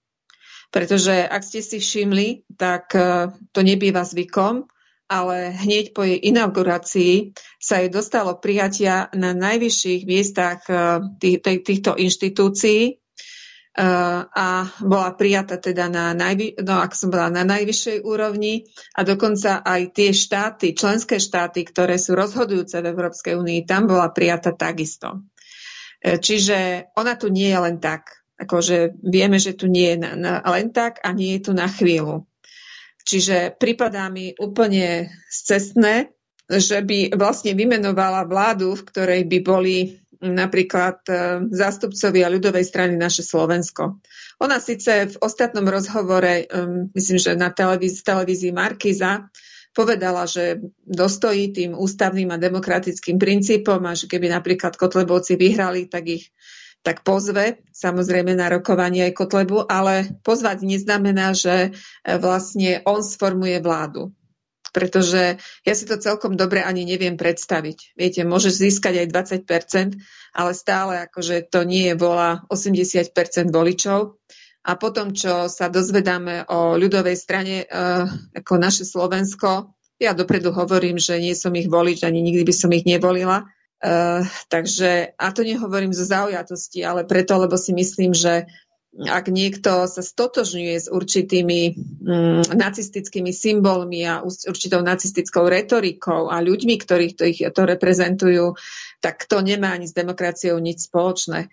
Pretože ak ste si všimli, tak e, to nebýva zvykom, ale hneď po jej inaugurácii sa jej dostalo prijatia na najvyšších miestach eh, tých, týchto inštitúcií a bola prijata teda na, najvy, no, ak som bola na najvyššej úrovni a dokonca aj tie štáty, členské štáty, ktoré sú rozhodujúce v Európskej únii, tam bola prijata takisto. Eh, čiže ona tu nie je len tak. Akože vieme, že tu nie je na, na, len tak a nie je tu na chvíľu. Čiže pripadá mi úplne cestné, že by vlastne vymenovala vládu, v ktorej by boli napríklad e, zástupcovia ľudovej strany naše Slovensko. Ona síce v ostatnom rozhovore, myslím, že na televízii, televízii Markiza, povedala, že dostojí tým ústavným a demokratickým princípom a že keby napríklad Kotlebovci vyhrali, tak ich tak pozve samozrejme na rokovanie aj Kotlebu, ale pozvať neznamená, že e, vlastne on sformuje vládu. Pretože ja si to celkom dobre ani neviem predstaviť. Viete, môže získať aj 20%, ale stále akože to nie je vola 80% voličov. A potom, čo sa dozvedáme o ľudovej strane, e, ako naše Slovensko, ja dopredu hovorím, že nie som ich volič, ani nikdy by som ich nevolila, Uh, takže, a to nehovorím zo zaujatosti, ale preto, lebo si myslím, že ak niekto sa stotožňuje s určitými um, nacistickými symbolmi a určitou nacistickou retorikou a ľuďmi, ktorých to, ich, to reprezentujú, tak to nemá ani s demokraciou nič spoločné.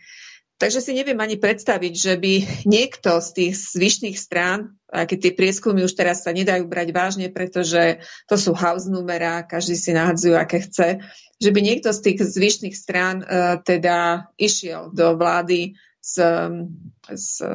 Takže si neviem ani predstaviť, že by niekto z tých zvyšných strán, keď tie prieskumy už teraz sa nedajú brať vážne, pretože to sú house numerá, každý si nahadzujú, aké chce, že by niekto z tých zvyšných strán uh, teda išiel do vlády s, s,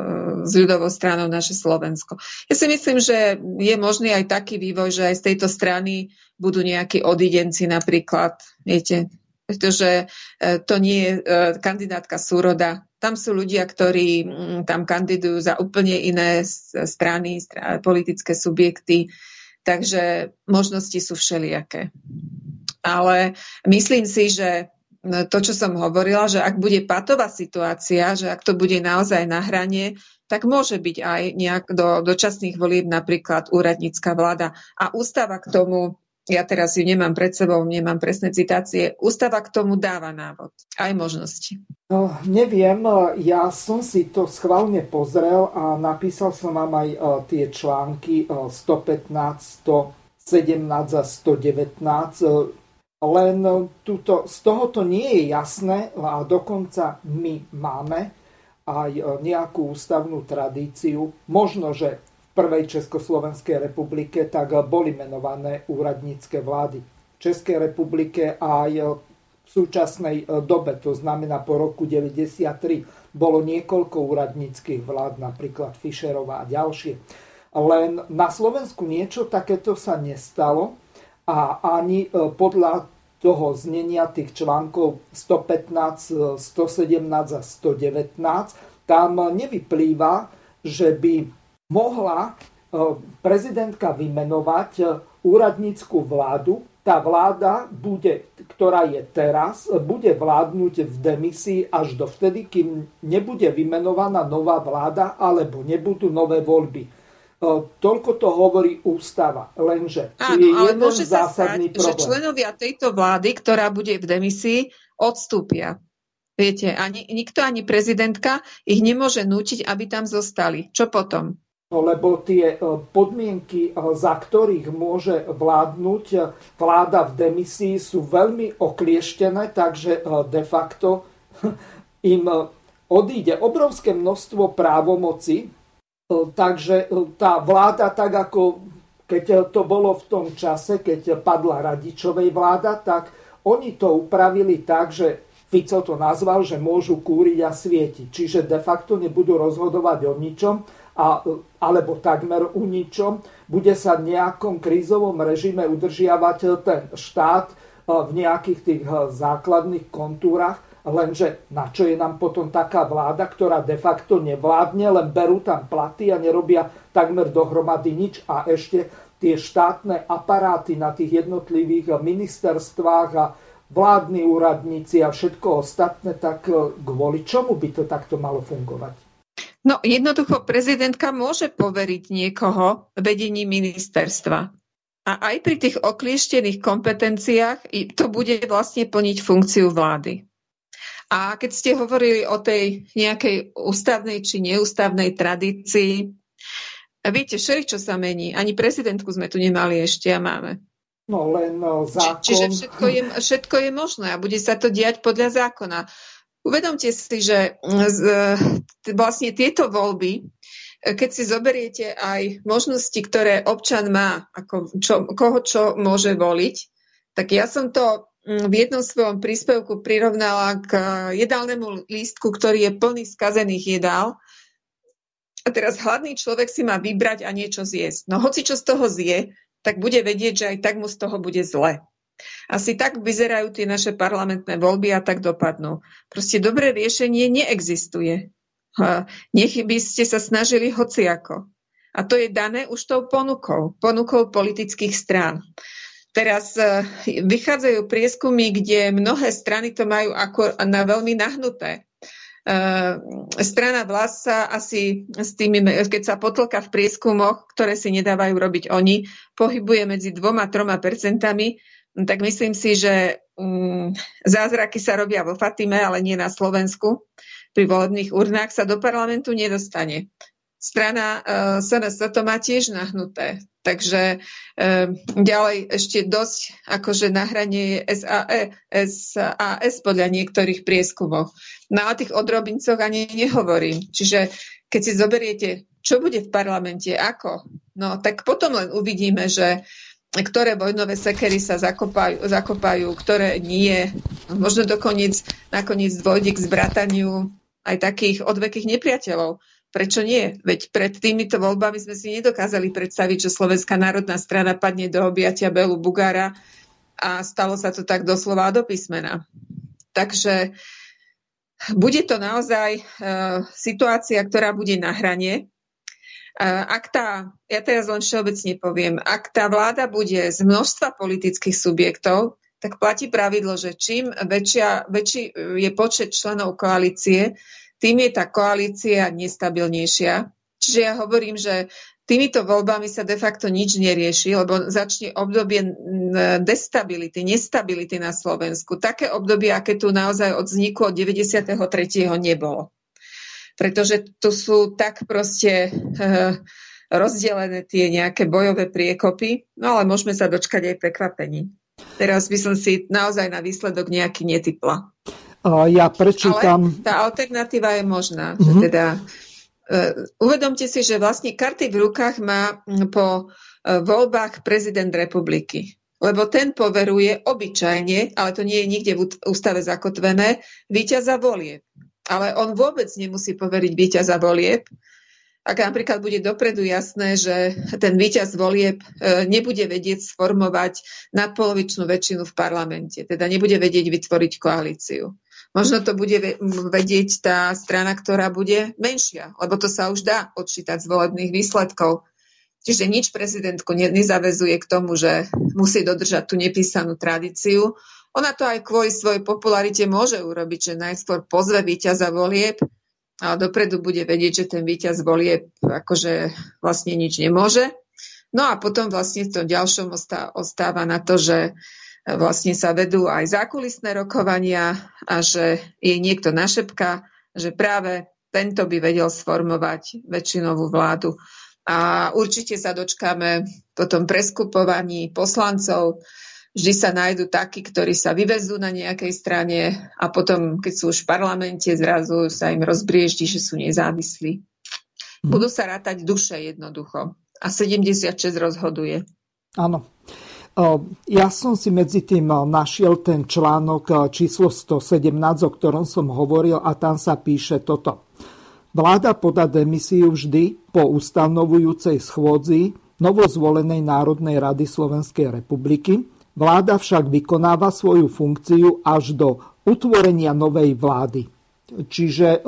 s ľudovou stranou naše Slovensko. Ja si myslím, že je možný aj taký vývoj, že aj z tejto strany budú nejakí odidenci napríklad, viete, pretože uh, to nie je uh, kandidátka súroda. Tam sú ľudia, ktorí um, tam kandidujú za úplne iné strany, politické subjekty, takže možnosti sú všelijaké ale myslím si, že to, čo som hovorila, že ak bude patová situácia, že ak to bude naozaj na hrane, tak môže byť aj nejak do dočasných volieb napríklad úradnícka vláda. A ústava k tomu, ja teraz ju nemám pred sebou, nemám presné citácie, ústava k tomu dáva návod, aj možnosti. No, neviem, ja som si to schválne pozrel a napísal som vám aj uh, tie články uh, 115, 117 a 119. Len tuto, z tohoto nie je jasné a dokonca my máme aj e, nejakú ústavnú tradíciu. Možno, že v prvej Československej republike tak boli menované úradnícke vlády. V Českej republike aj v súčasnej e, dobe, to znamená po roku 1993, bolo niekoľko úradníckých vlád, napríklad Fischerová a ďalšie. Len na Slovensku niečo takéto sa nestalo a ani e, podľa toho znenia tých článkov 115, 117 a 119 tam nevyplýva, že by mohla e, prezidentka vymenovať e, úradnícku vládu. Tá vláda, bude, ktorá je teraz, bude vládnuť v demisii až do vtedy, kým nebude vymenovaná nová vláda alebo nebudú nové voľby. Toľko to hovorí ústava, lenže Áno, je ale jeden môže zásadný sa stať, problém. že členovia tejto vlády, ktorá bude v demisii, odstúpia. Viete, ani, nikto, ani prezidentka ich nemôže nútiť, aby tam zostali. Čo potom? No, lebo tie podmienky, za ktorých môže vládnuť vláda v demisii, sú veľmi oklieštené, takže de facto <laughs> im odíde obrovské množstvo právomoci, takže tá vláda, tak ako keď to bolo v tom čase, keď padla Radičovej vláda, tak oni to upravili tak, že Fico to nazval, že môžu kúriť a svietiť. Čiže de facto nebudú rozhodovať o ničom, a, alebo takmer o ničom. Bude sa v nejakom krízovom režime udržiavať ten štát v nejakých tých základných kontúrach, lenže na čo je nám potom taká vláda, ktorá de facto nevládne, len berú tam platy a nerobia takmer dohromady nič a ešte tie štátne aparáty na tých jednotlivých ministerstvách a vládni úradníci a všetko ostatné, tak e, kvôli čomu by to takto malo fungovať? No jednoducho prezidentka môže poveriť niekoho vedením ministerstva. A aj pri tých oklieštených kompetenciách to bude vlastne plniť funkciu vlády. A keď ste hovorili o tej nejakej ústavnej či neústavnej tradícii, viete, čo sa mení. Ani prezidentku sme tu nemali ešte a máme. No len no, zákon. Čiže všetko je, všetko je možné a bude sa to diať podľa zákona. Uvedomte si, že z, vlastne tieto voľby, keď si zoberiete aj možnosti, ktoré občan má, ako čo, koho čo môže voliť, tak ja som to v jednom svojom príspevku prirovnala k jedálnemu lístku, ktorý je plný skazených jedál. A teraz hladný človek si má vybrať a niečo zjesť. No hoci čo z toho zje, tak bude vedieť, že aj tak mu z toho bude zle. Asi tak vyzerajú tie naše parlamentné voľby a tak dopadnú. Proste dobré riešenie neexistuje. Nech by ste sa snažili hociako. A to je dané už tou ponukou, ponukou politických strán. Teraz e, vychádzajú prieskumy, kde mnohé strany to majú ako na veľmi nahnuté. Ehm, strana vlast asi s tými, keď sa potlka v prieskumoch, ktoré si nedávajú robiť oni, pohybuje medzi dvoma, troma percentami, tak myslím si, že um, zázraky sa robia vo Fatime, ale nie na Slovensku. Pri volebných urnách sa do parlamentu nedostane. Strana uh, SNS to má tiež nahnuté. Takže um, ďalej ešte dosť akože na hranie SAE, SAS podľa niektorých prieskumov. No a tých odrobincoch ani nehovorím. Čiže keď si zoberiete, čo bude v parlamente, ako, no tak potom len uvidíme, že ktoré vojnové sekery sa zakopajú, zakopajú ktoré nie. Možno dokoniec nakoniec dôjde k zbrataniu aj takých odvekých nepriateľov. Prečo nie? Veď pred týmito voľbami sme si nedokázali predstaviť, že Slovenská národná strana padne do objatia Belu Bugára a stalo sa to tak doslova do písmena. Takže bude to naozaj uh, situácia, ktorá bude na hrane. Uh, ak tá, ja teraz len všeobecne poviem, ak tá vláda bude z množstva politických subjektov, tak platí pravidlo, že čím väčšia, väčší je počet členov koalície, tým je tá koalícia nestabilnejšia. Čiže ja hovorím, že Týmito voľbami sa de facto nič nerieši, lebo začne obdobie destability, nestability na Slovensku. Také obdobie, aké tu naozaj od vzniku od 93. nebolo. Pretože tu sú tak proste uh, rozdelené tie nejaké bojové priekopy, no ale môžeme sa dočkať aj prekvapení. Teraz by som si naozaj na výsledok nejaký netypla. Ja prečítam... Ale tá alternatíva je možná, mm-hmm. že teda E, uvedomte si, že vlastne karty v rukách má po e, voľbách prezident republiky. Lebo ten poveruje obyčajne, ale to nie je nikde v ústave zakotvené, víťaza volieb. Ale on vôbec nemusí poveriť víťaza volieb, ak napríklad bude dopredu jasné, že ten víťaz volieb e, nebude vedieť sformovať nadpolovičnú väčšinu v parlamente, teda nebude vedieť vytvoriť koalíciu. Možno to bude vedieť tá strana, ktorá bude menšia, lebo to sa už dá odčítať z volebných výsledkov. Čiže nič prezidentku nezavezuje k tomu, že musí dodržať tú nepísanú tradíciu. Ona to aj kvôli svojej popularite môže urobiť, že najskôr pozve víťaza volieb, ale dopredu bude vedieť, že ten víťaz volieb akože vlastne nič nemôže. No a potom vlastne v tom ďalšom ostáva na to, že vlastne sa vedú aj zákulisné rokovania a že je niekto našepka, že práve tento by vedel sformovať väčšinovú vládu. A určite sa dočkáme potom preskupovaní poslancov, vždy sa nájdú takí, ktorí sa vyvezú na nejakej strane a potom, keď sú už v parlamente, zrazu sa im rozbrieždi, že sú nezávislí. Hmm. Budú sa rátať duše jednoducho. A 76 rozhoduje. Áno. Ja som si medzi tým našiel ten článok číslo 117, o ktorom som hovoril a tam sa píše toto. Vláda podá demisiu vždy po ustanovujúcej schôdzi novozvolenej Národnej rady Slovenskej republiky, Vláda však vykonáva svoju funkciu až do utvorenia novej vlády. Čiže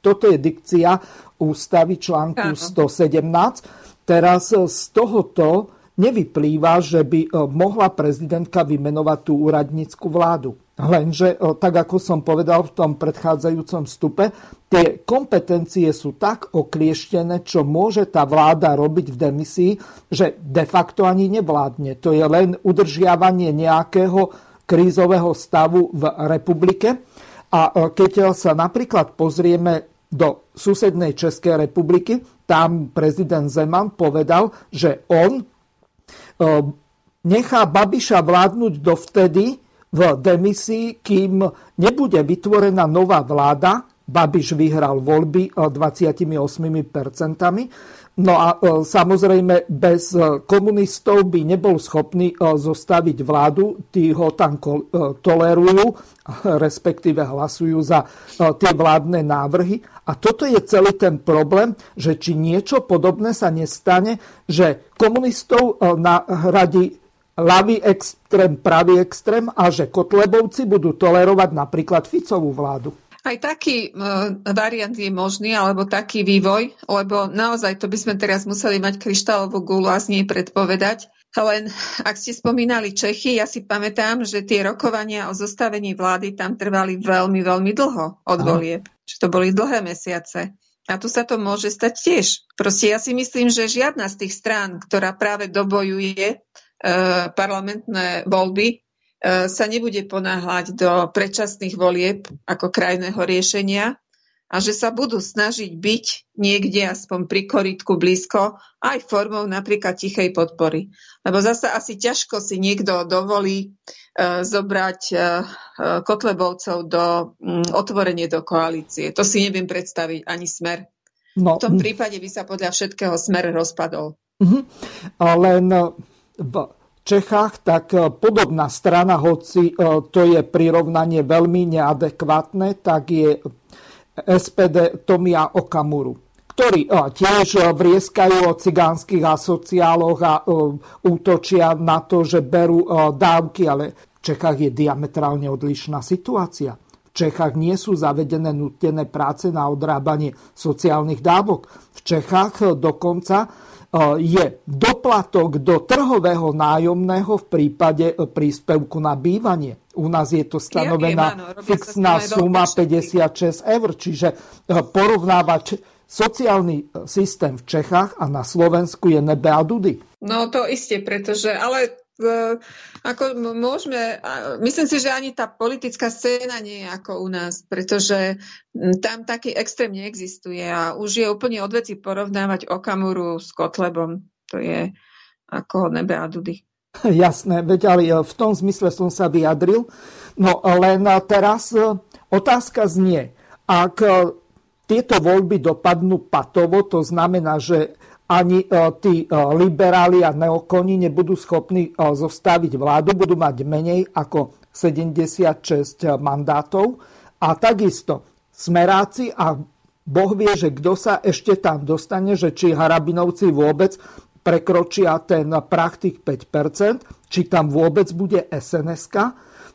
toto je dikcia ústavy článku 117. Teraz z tohoto nevyplýva, že by mohla prezidentka vymenovať tú úradnícku vládu. Lenže, tak ako som povedal v tom predchádzajúcom stupe, tie kompetencie sú tak oklieštené, čo môže tá vláda robiť v demisii, že de facto ani nevládne. To je len udržiavanie nejakého krízového stavu v republike. A keď sa napríklad pozrieme do susednej Českej republiky, tam prezident Zeman povedal, že on nechá Babiša vládnuť dovtedy, v demisii, kým nebude vytvorená nová vláda. Babiš vyhral voľby 28%. No a e, samozrejme bez e, komunistov by nebol schopný e, zostaviť vládu, tí ho tam tolerujú, <laughs> respektíve hlasujú za tie vládne návrhy. A toto je celý ten problém, že či niečo podobné sa nestane, že komunistov nahradí ľavý extrém, pravý extrém a že Kotlebovci budú tolerovať napríklad Ficovú vládu. Aj taký uh, variant je možný, alebo taký vývoj, lebo naozaj to by sme teraz museli mať kryštálovú gulu a z nej predpovedať. Len ak ste spomínali Čechy, ja si pamätám, že tie rokovania o zostavení vlády tam trvali veľmi, veľmi dlho od volieb. Že to boli dlhé mesiace. A tu sa to môže stať tiež. Proste ja si myslím, že žiadna z tých strán, ktorá práve dobojuje Eh, parlamentné voľby sa nebude ponáhľať do predčasných volieb ako krajného riešenia a že sa budú snažiť byť niekde aspoň pri koritku blízko aj formou napríklad tichej podpory. Lebo zase asi ťažko si niekto dovolí uh, zobrať uh, Kotlebovcov do otvorenie do koalície. To si neviem predstaviť ani smer. No, v tom prípade by sa podľa všetkého smer rozpadol. Uh-huh. Len v Čechách, tak e, podobná strana, hoci e, to je prirovnanie veľmi neadekvátne, tak je SPD Tomia Okamuru ktorí e, tiež vrieskajú o cigánskych asociáloch a útočia na to, že berú dávky, ale v Čechách je diametrálne odlišná situácia. V Čechách nie sú zavedené nutené práce na odrábanie sociálnych dávok. V Čechách dokonca je doplatok do trhového nájomného v prípade e, príspevku na bývanie. U nás je to stanovená ja fixná suma 56 eur, čiže e, porovnávať sociálny e, systém v Čechách a na Slovensku je nebe a dudy. No to isté, pretože, ale ako môžeme, myslím si, že ani tá politická scéna nie je ako u nás, pretože tam taký extrém neexistuje a už je úplne odveci porovnávať Okamuru s Kotlebom. To je ako nebe a dudy. <laughs> Jasné, veď ale e, v tom zmysle som sa vyjadril. No len teraz e, otázka znie, ak e, tieto voľby dopadnú patovo, to znamená, že ani e, tí e, liberáli a neokoni nebudú schopní e, zostaviť vládu, budú mať menej ako 76 mandátov. A takisto smeráci a Boh vie, že kto sa ešte tam dostane, že či Harabinovci vôbec prekročia ten prach tých 5%, či tam vôbec bude sns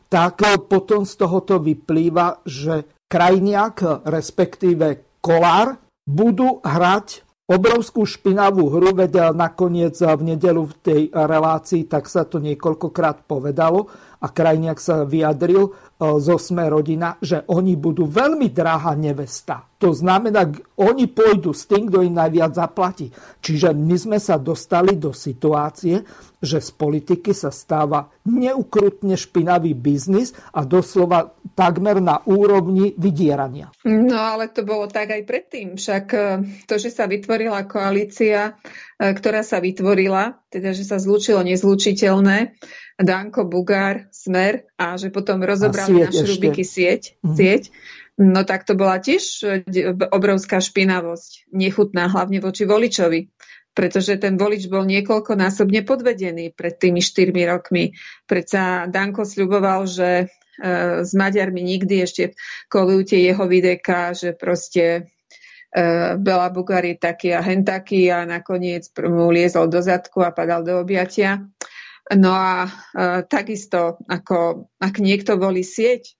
tak potom z tohoto vyplýva, že Krajniak, respektíve Kolár, budú hrať obrovskú špinavú hru, veď nakoniec v nedelu v tej relácii tak sa to niekoľkokrát povedalo a Krajniak sa vyjadril zo Sme rodina, že oni budú veľmi drahá nevesta. To znamená, oni pôjdu s tým, kto im najviac zaplatí. Čiže my sme sa dostali do situácie, že z politiky sa stáva neukrutne špinavý biznis a doslova takmer na úrovni vydierania. No ale to bolo tak aj predtým. Však e, to, že sa vytvorila koalícia, e, ktorá sa vytvorila, teda že sa zlúčilo nezlúčiteľné, Danko, Bugár, Smer a že potom rozobrali na šrubiky sieť, mm. sieť, No tak to bola tiež e, obrovská špinavosť, nechutná hlavne voči voličovi, pretože ten volič bol niekoľkonásobne podvedený pred tými štyrmi rokmi. Predsa Danko sľuboval, že e, s Maďarmi nikdy ešte kolujú tie jeho videka, že proste e, Bela Bugár je taký a hen taký a nakoniec mu liezol do zadku a padal do objatia. No a e, takisto, ako ak niekto volí sieť,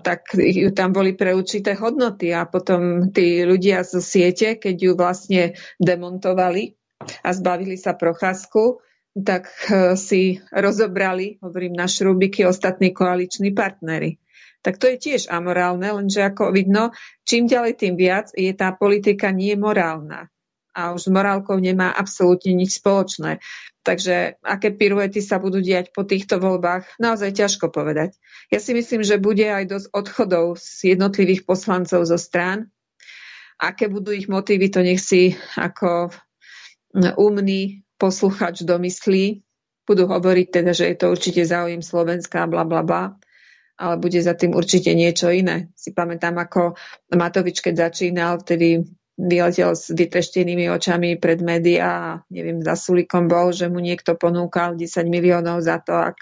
tak tam boli pre určité hodnoty a potom tí ľudia zo siete, keď ju vlastne demontovali a zbavili sa procházku, tak e, si rozobrali, hovorím, na šrubiky ostatní koaliční partnery. Tak to je tiež amorálne, lenže ako vidno, čím ďalej tým viac je tá politika nie morálna. A už s morálkou nemá absolútne nič spoločné. Takže aké piruety sa budú diať po týchto voľbách, naozaj ťažko povedať. Ja si myslím, že bude aj dosť odchodov z jednotlivých poslancov zo strán. Aké budú ich motívy, to nech si ako umný posluchač domyslí. Budú hovoriť teda, že je to určite záujem Slovenska, bla bla bla ale bude za tým určite niečo iné. Si pamätám, ako Matovič, keď začínal, vtedy vyletel s vytreštenými očami pred médiá a neviem, za Sulikom bol, že mu niekto ponúkal 10 miliónov za to, ak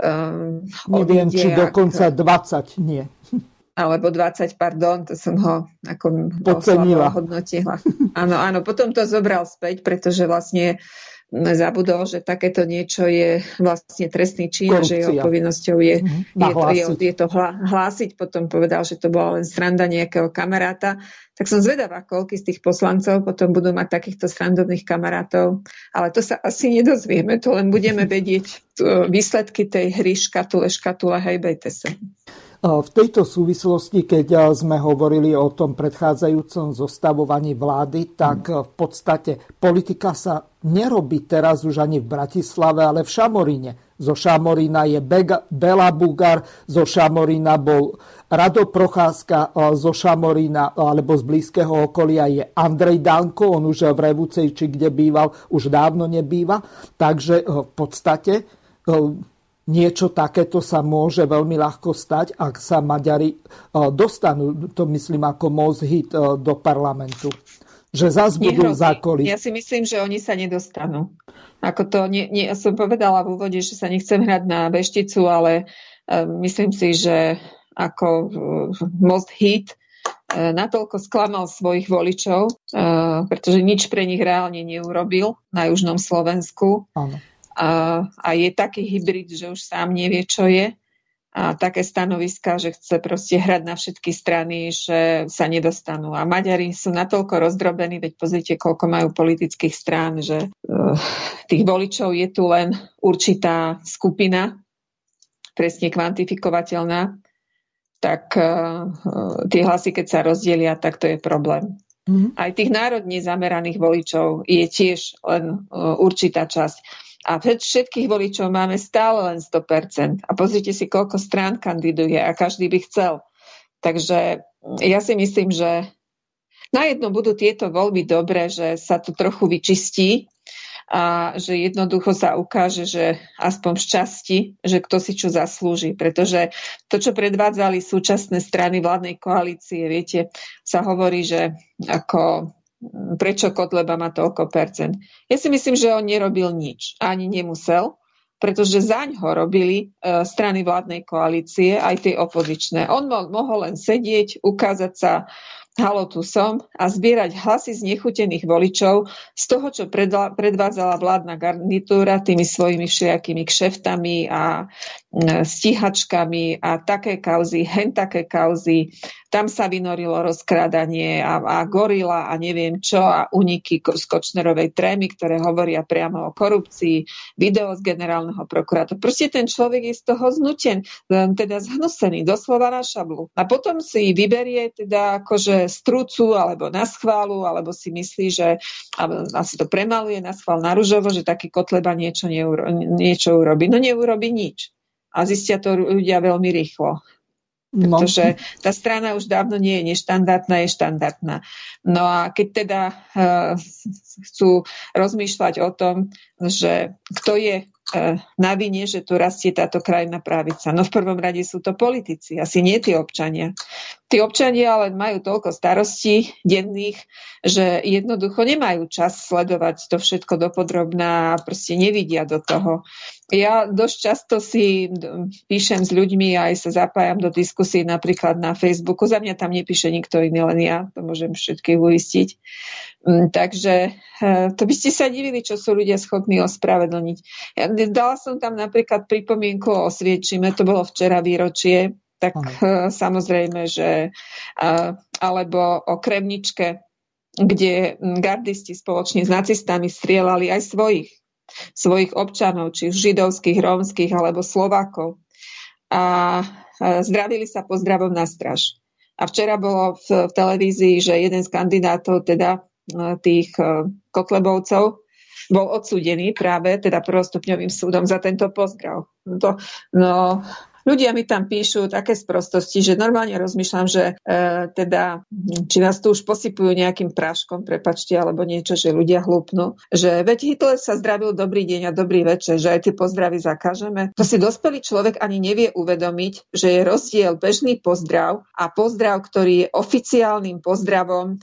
um, Neviem, odíde, či dokonca ak, 20, nie. Alebo 20, pardon, to som ho ako Pocenila. hodnotila. Áno, áno, potom to zobral späť, pretože vlastne zabudol, že takéto niečo je vlastne trestný čin Korupcia. že jeho povinnosťou je, mm-hmm. je, to, je, je to hlásiť. Potom povedal, že to bola len sranda nejakého kamaráta. Tak som zvedavá, koľky z tých poslancov potom budú mať takýchto srandovných kamarátov. Ale to sa asi nedozvieme, to len budeme <laughs> vedieť výsledky tej hry škatule, škatule, hejbejte sa. V tejto súvislosti, keď sme hovorili o tom predchádzajúcom zostavovaní vlády, tak v podstate politika sa nerobí teraz už ani v Bratislave, ale v Šamoríne. Zo Šamorína je Bega, Bela Bugar, zo Šamorína bol Rado Procházka, zo Šamorína alebo z blízkeho okolia je Andrej Danko, on už v Revúcej, či kde býval, už dávno nebýva. Takže v podstate niečo takéto sa môže veľmi ľahko stať, ak sa Maďari e, dostanú, to myslím ako most hit e, do parlamentu. Že zás budú zákoly. Ja si myslím, že oni sa nedostanú. Ako to, nie, nie, ja som povedala v úvode, že sa nechcem hrať na vešticu, ale myslím si, že ako uh, most hit uh, natoľko sklamal svojich voličov, uh, pretože nič pre nich reálne neurobil na južnom Slovensku. Áno a, a je taký hybrid, že už sám nevie, čo je a také stanoviska, že chce proste hrať na všetky strany, že sa nedostanú. A Maďari sú natoľko rozdrobení, veď pozrite, koľko majú politických strán, že uh, tých voličov je tu len určitá skupina, presne kvantifikovateľná, tak uh, tie hlasy, keď sa rozdielia, tak to je problém. Mm-hmm. Aj tých národne zameraných voličov je tiež len uh, určitá časť. A všetkých voličov máme stále len 100%. A pozrite si, koľko strán kandiduje a každý by chcel. Takže ja si myslím, že na jedno budú tieto voľby dobré, že sa to trochu vyčistí a že jednoducho sa ukáže, že aspoň v časti, že kto si čo zaslúži. Pretože to, čo predvádzali súčasné strany vládnej koalície, viete, sa hovorí, že ako prečo Kotleba má toľko percent. Ja si myslím, že on nerobil nič. Ani nemusel, pretože zaň ho robili e, strany vládnej koalície, aj tie opozičné. On mohol len sedieť, ukázať sa, halo, tu som, a zbierať hlasy z nechutených voličov z toho, čo predvádzala vládna garnitúra tými svojimi všelijakými kšeftami a stíhačkami a také kauzy, hen také kauzy, tam sa vynorilo rozkrádanie a, a gorila a neviem čo a uniky z Kočnerovej trémy, ktoré hovoria priamo o korupcii, video z generálneho prokurátora. Proste ten človek je z toho znuten, teda zhnusený, doslova na šablu. A potom si vyberie teda akože strúcu alebo na schválu, alebo si myslí, že asi to premaluje na schvál na ružovo, že taký Kotleba niečo, neuro, niečo urobí. No neurobi nič. A zistia to ľudia veľmi rýchlo. No. Pretože tá strana už dávno nie je neštandardná, je štandardná. No a keď teda uh, chcú rozmýšľať o tom, že kto je uh, na vine, že tu rastie táto krajina právica. No v prvom rade sú to politici, asi nie tí občania. Tí občania ale majú toľko starostí denných, že jednoducho nemajú čas sledovať to všetko dopodrobná a proste nevidia do toho. Ja dosť často si píšem s ľuďmi a aj sa zapájam do diskusí napríklad na Facebooku. Za mňa tam nepíše nikto iný, len ja. To môžem všetkých uistiť. Mm, takže e, to by ste sa divili, čo sú ľudia schopní ospravedlniť. Ja dala som tam napríklad pripomienku o Sviečime, to bolo včera výročie tak uh, samozrejme, že alebo o Kremničke, kde gardisti spoločne s nacistami strieľali aj svojich, svojich občanov, či židovských, rómskych alebo Slovákov. A zdravili sa pozdravom na straž. A včera bolo v, v televízii, že jeden z kandidátov, teda tých Kotlebovcov, bol odsúdený práve teda prvostupňovým súdom za tento pozdrav. No no, Ľudia mi tam píšu také sprostosti, že normálne rozmýšľam, že e, teda, či nás tu už posypujú nejakým práškom, prepačte, alebo niečo, že ľudia hlúpnú, že veď Hitler sa zdravil dobrý deň a dobrý večer, že aj tie pozdravy zakážeme. To si dospelý človek ani nevie uvedomiť, že je rozdiel bežný pozdrav a pozdrav, ktorý je oficiálnym pozdravom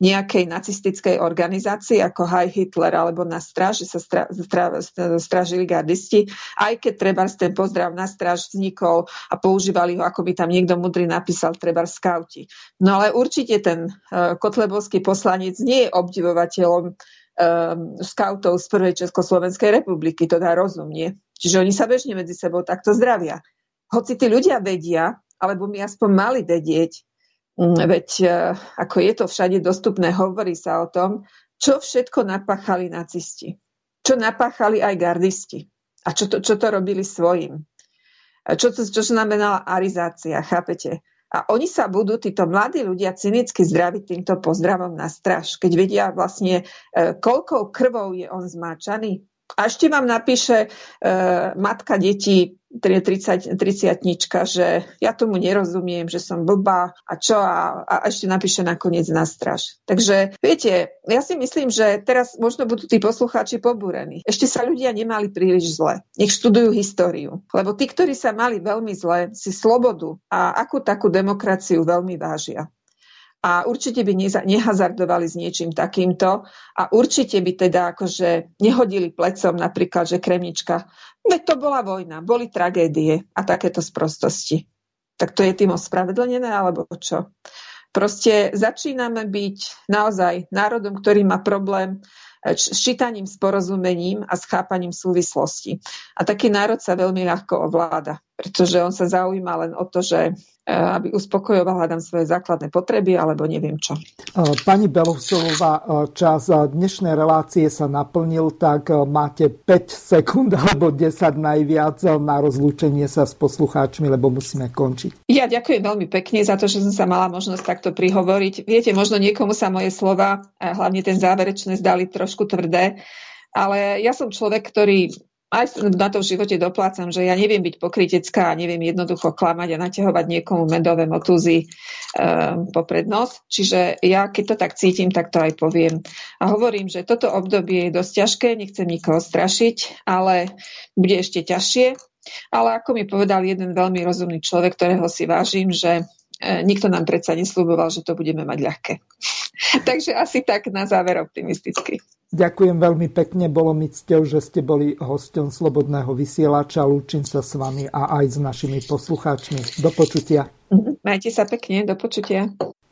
nejakej nacistickej organizácii ako High Hitler alebo na stráž, že sa stra, stra, stražili gardisti, aj keď treba ten pozdrav na stráž vznikol a používali ho, ako by tam niekto mudrý napísal, treba skauti. No ale určite ten uh, kotlebovský poslanec nie je obdivovateľom um, skautov z prvej Československej republiky, to dá rozumnie. Čiže oni sa bežne medzi sebou takto zdravia. Hoci tí ľudia vedia, alebo my aspoň mali vedieť, veď e, ako je to všade dostupné, hovorí sa o tom, čo všetko napáchali nacisti. Čo napáchali aj gardisti. A čo to, čo to robili svojim. Čo, to, čo znamenala arizácia, chápete? A oni sa budú, títo mladí ľudia, cynicky zdraviť týmto pozdravom na straž, keď vedia vlastne, e, koľkou krvou je on zmáčaný. A ešte vám napíše e, matka detí 30, 30 že ja tomu nerozumiem, že som blbá a čo a, a ešte napíše nakoniec na straž. Takže viete, ja si myslím, že teraz možno budú tí poslucháči pobúrení. Ešte sa ľudia nemali príliš zle. Nech študujú históriu. Lebo tí, ktorí sa mali veľmi zle, si slobodu a akú takú demokraciu veľmi vážia a určite by nehazardovali s niečím takýmto a určite by teda akože nehodili plecom napríklad, že Kremnička, veď to bola vojna, boli tragédie a takéto sprostosti. Tak to je tým ospravedlnené alebo čo? Proste začíname byť naozaj národom, ktorý má problém s čítaním, s porozumením a s chápaním súvislosti. A taký národ sa veľmi ľahko ovláda, pretože on sa zaujíma len o to, že Eh, aby uspokojoval, hľadám svoje základné potreby, alebo neviem čo. Eh, pani Belousová, eh, čas dnešnej relácie sa naplnil, tak máte 5 sekúnd <laughs> alebo 10 najviac na rozlúčenie sa s poslucháčmi, lebo musíme končiť. Ja ďakujem veľmi pekne za to, že som sa mala možnosť takto prihovoriť. Viete, možno niekomu sa moje slova, hlavne ten záverečné, zdali trošku tvrdé, ale ja som človek, ktorý aj na to v živote doplácam, že ja neviem byť pokritecká a neviem jednoducho klamať a naťahovať niekomu medové motúzy um, po prednos. Čiže ja, keď to tak cítim, tak to aj poviem. A hovorím, že toto obdobie je dosť ťažké, nechcem nikoho strašiť, ale bude ešte ťažšie. Ale ako mi povedal jeden veľmi rozumný človek, ktorého si vážim, že nikto nám predsa nesľuboval, že to budeme mať ľahké. <laughs> Takže asi tak na záver optimisticky. Ďakujem veľmi pekne, bolo mi cťou, že ste boli hosťom Slobodného vysielača. Lúčim sa s vami a aj s našimi poslucháčmi. Do počutia. Majte sa pekne, do počutia.